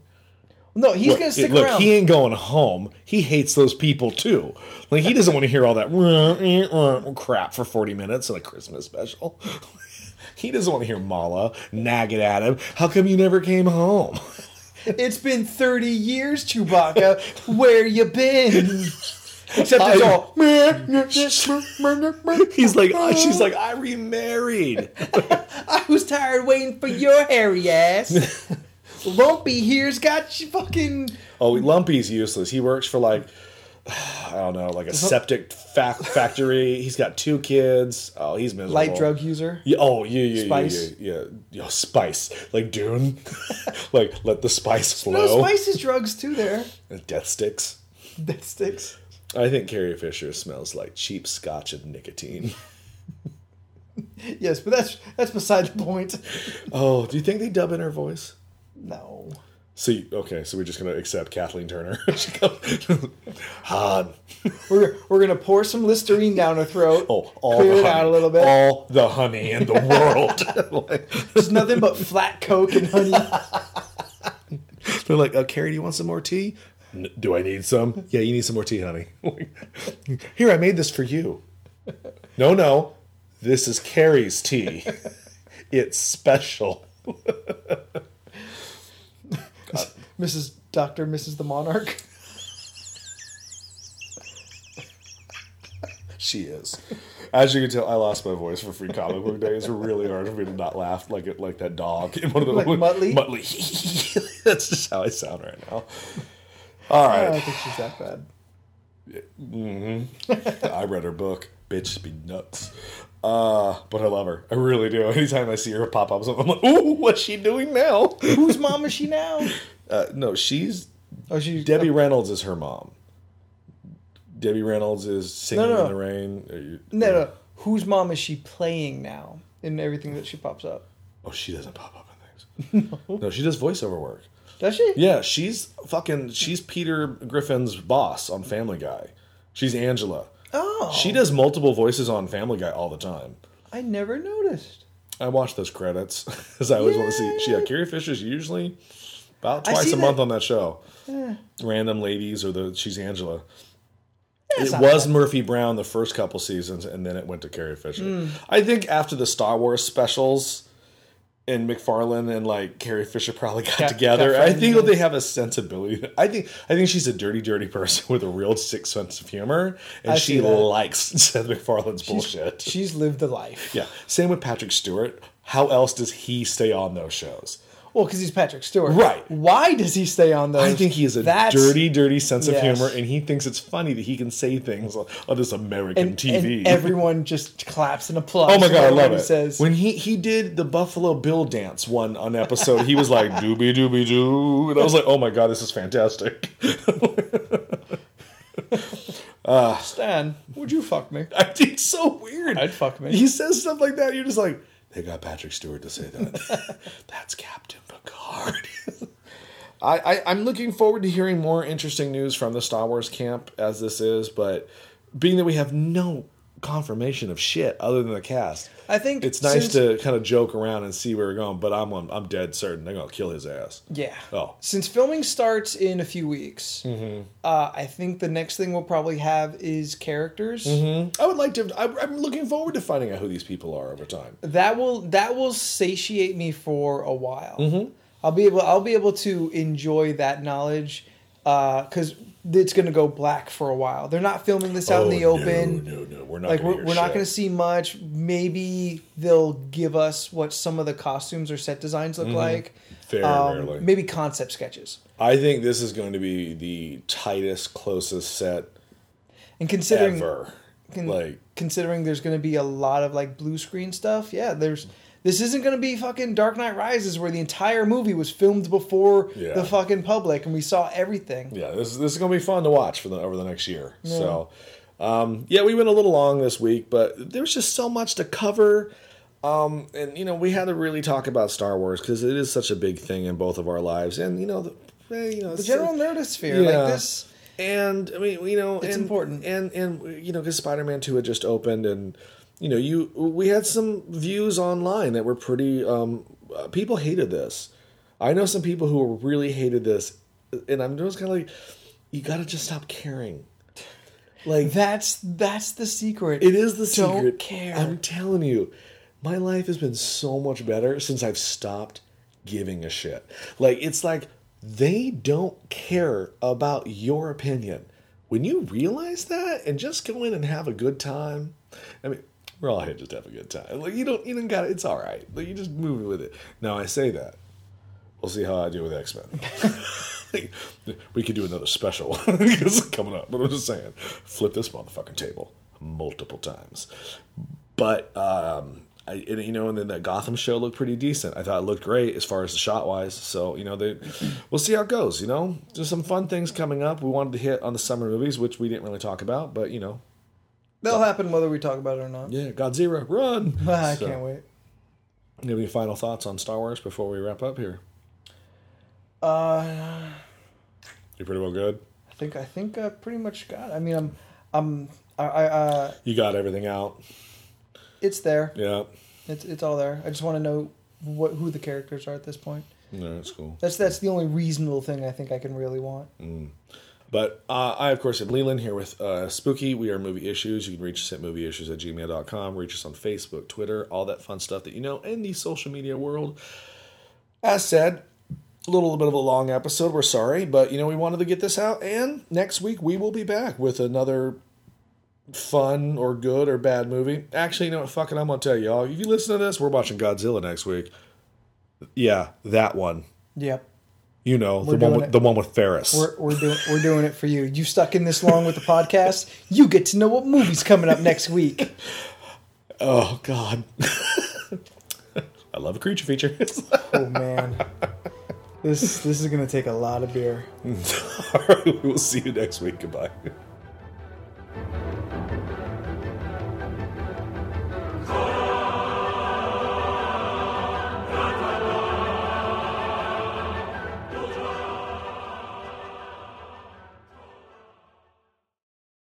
B: No, he's
A: Look,
B: gonna stick
A: look,
B: around.
A: he ain't going home. He hates those people too. Like he doesn't want to hear all that [LAUGHS] crap for forty minutes in a Christmas special. [LAUGHS] he doesn't want to hear Malla nagging at him. How come you never came home?
B: It's been thirty years, Chewbacca. Where you been? Except it's
A: I-
B: all.
A: He's like, uh, she's like, I remarried. [LAUGHS]
B: I was tired waiting for your hairy ass. [LAUGHS] Lumpy here's got you fucking.
A: Oh, Lumpy's useless. He works for like, I don't know, like a septic fa- factory. He's got two kids. Oh, he's miserable.
B: Light drug user.
A: Yeah, oh, yeah, yeah,
B: Spice.
A: yeah, yeah, yeah. Yo, spice, like Dune, [LAUGHS] like let the spice flow.
B: No, Spice is drugs too. There,
A: Death sticks.
B: Death sticks.
A: I think Carrie Fisher smells like cheap scotch and nicotine. [LAUGHS]
B: Yes, but that's that's beside the point.
A: Oh, do you think they dub in her voice?
B: No.
A: So you, okay, so we're just gonna accept Kathleen Turner. [LAUGHS] Han.
B: We're, we're gonna pour some Listerine down her throat.
A: Oh, all
B: clear
A: the
B: it
A: honey,
B: out a little bit.
A: All the honey in the world. [LAUGHS] Like,
B: There's nothing but flat Coke and honey. [LAUGHS]
A: they're like, uh, Carrie, do you want some more tea? "N- Do I need some? Yeah, you need some more tea, honey. Here, I made this for you. No, no, this is Carrie's tea. It's special.
B: Mrs. Doctor, Mrs. the Monarch.
A: She is. As you can tell, I lost my voice for free comic book days. It's really hard for me to not laugh like it, like that dog in one of the
B: Like Muttley?
A: Muttley. [LAUGHS] That's just how I sound right now. All right.
B: I don't think she's that bad. Mm-hmm.
A: I read her book. Bitch be nuts. Uh, but I love her. I really do. Anytime I see her pop up, I'm like, ooh, what's she doing now?
B: Whose mom is she now? [LAUGHS]
A: Uh, no, she's
B: Oh,
A: Debbie Reynolds is her mom. Debbie Reynolds is singing
B: No, no.
A: in the rain. Are you-
B: No, no. Whose mom is she playing now in everything that she pops up?
A: Oh, she doesn't pop up in things. [LAUGHS] no. she does voiceover work.
B: Does she?
A: Yeah, she's fucking. She's Peter Griffin's boss on Family Guy. She's Angela.
B: Oh,
A: She does multiple voices on Family Guy all the time.
B: I never noticed.
A: I watch those credits [LAUGHS] because I always want to see. She, yeah, Carrie Fisher's usually about twice a month on that show. Random ladies or the she's Angela.
B: That's
A: it was Murphy Brown the first couple seasons, and then it went to Carrie Fisher.
B: Hmm.
A: I think after the Star Wars specials, and MacFarlane and like Carrie Fisher probably got
B: Got-
A: together.
B: got
A: I think
B: yeah.
A: they have a sensibility. I think I think she's a dirty, dirty person [LAUGHS] with a real sick sense of humor, and
B: I
A: she likes [LAUGHS] Seth MacFarlane's bullshit.
B: She's lived the life.
A: yeah, same with Patrick Stewart. How else does he stay on those shows?
B: Well, because he's Patrick Stewart.
A: Right.
B: Why does he stay on those?
A: I think he has a
B: That's-
A: dirty, dirty sense of
B: Yes.
A: humor, and he thinks it's funny that he can say things on, on this American
B: and,
A: TV.
B: and everyone just claps and applauds.
A: Oh my god, I love it.
B: Says,
A: when he he did the Buffalo Bill dance one on episode, he was like doobie doobie doo, and I was like, oh my god, this is fantastic. [LAUGHS]
B: Uh, Stan, would you fuck me?
A: I think it's so weird.
B: I'd fuck me.
A: He says stuff like that. You're just like, they got Patrick Stewart to say that. [LAUGHS] That's Captain Picard. [LAUGHS] I, I I'm looking forward to hearing more interesting news from the Star Wars camp as this is, but being that we have no confirmation of shit other than the cast.
B: I think
A: It's nice
B: since-
A: to kind of joke around and see where we're going, but I'm I'm dead certain they're gonna kill his ass.
B: Yeah.
A: Oh.
B: Since filming starts in a few weeks,
A: Mm-hmm.
B: uh, I think the next thing we'll probably have is characters.
A: I would like to. I, I'm looking forward to finding out who these people are over time.
B: That will that will satiate me for a while.
A: Mm-hmm.
B: I'll be able I'll be able to enjoy that knowledge because it's going to go black for a while. They're not filming this out in the open.
A: Oh, No, no, no, we're not.
B: like
A: gonna
B: we're, we're not going to see much maybe they'll give us what some of the costumes or set designs look like
A: Very
B: Um,
A: Mm-hmm. rarely.
B: maybe concept sketches
A: I think this is going to be the tightest, closest set
B: and considering
A: ever.
B: con-
A: like,
B: considering there's going to be a lot of like blue screen stuff yeah there's this isn't going to be fucking dark knight rises where the entire movie was filmed before
A: Yeah.
B: the fucking public and we saw everything
A: yeah, this this is going to be fun to watch for the over the next year. So, um, yeah, we went a little long this week, but there's just so much to cover. Um, and you know, we had to really talk about Star Wars because it is such a big thing in both of our lives, and you know, the, eh, you know,
B: the general nerdosphere
A: Yeah.
B: like this
A: and I mean, you know,
B: It's
A: and,
B: important.
A: and and you know, because Spider Man Two had just opened, and you know, you we had some views online that were pretty. Um, people hated this. I know some people who really hated this, and I'm just kind of like, you got to just stop caring. Like
B: that's that's the secret
A: it is the
B: Don't
A: secret.
B: care.
A: I'm telling you, my life has been so much better since I've stopped giving a shit. Like it's like they don't care about your opinion. When you realize that and just go in and have a good time, I mean, we're all here just to have a good time. Like you don't, you don't got it. It's all right. Like you just move with it. Now I say that. We'll see how I do with X Men. [LAUGHS] we could do another special [LAUGHS] because coming up. But I'm just saying, flip this motherfucking table multiple times. But um, I, you know, and then that Gotham show looked pretty decent. I thought it looked great as far as the shot wise. So you know, they, we'll see how it goes. You know, there's some fun things coming up. We wanted to hit on the summer movies, which we didn't really talk about. But you know,
B: they'll happen whether we talk about it or not
A: yeah, Godzilla, run! [LAUGHS]
B: I
A: So,
B: can't wait
A: any final thoughts on Star Wars before we wrap up here?
B: uh
A: You pretty well good.
B: I think I think I pretty much got. It. I mean, I'm I'm I, I uh,
A: You got everything out.
B: it's there.
A: Yeah,
B: It's it's all there. I just want to know what who the characters are at this point.
A: no, that's cool.
B: That's that's the only reasonable thing I think I can really want.
A: But uh, I, of course, am Leland here with uh, Spooky. We are Movie Issues. You can reach us at movieissues at gmail.com. Reach us on Facebook, Twitter, all that fun stuff that you know in the social media world. As said, a little bit of a long episode. We're sorry, but you know we wanted to get this out. And next week we will be back with another fun or good or bad movie. Actually, you know what? Fucking, I'm gonna tell y'all. If you listen to this, we're watching Godzilla next week. Yeah, that one.
B: Yep.
A: You know,
B: We're
A: the one with
B: it.
A: the one with Ferris.
B: We're, we're doing we're doing it for you. You stuck in this long with the podcast. You get to know what movie's coming up next week.
A: Oh God. [LAUGHS] I love a creature feature. [LAUGHS]
B: Oh man, this this is gonna take a lot of beer. [LAUGHS]
A: All right, we will see you next week. Goodbye.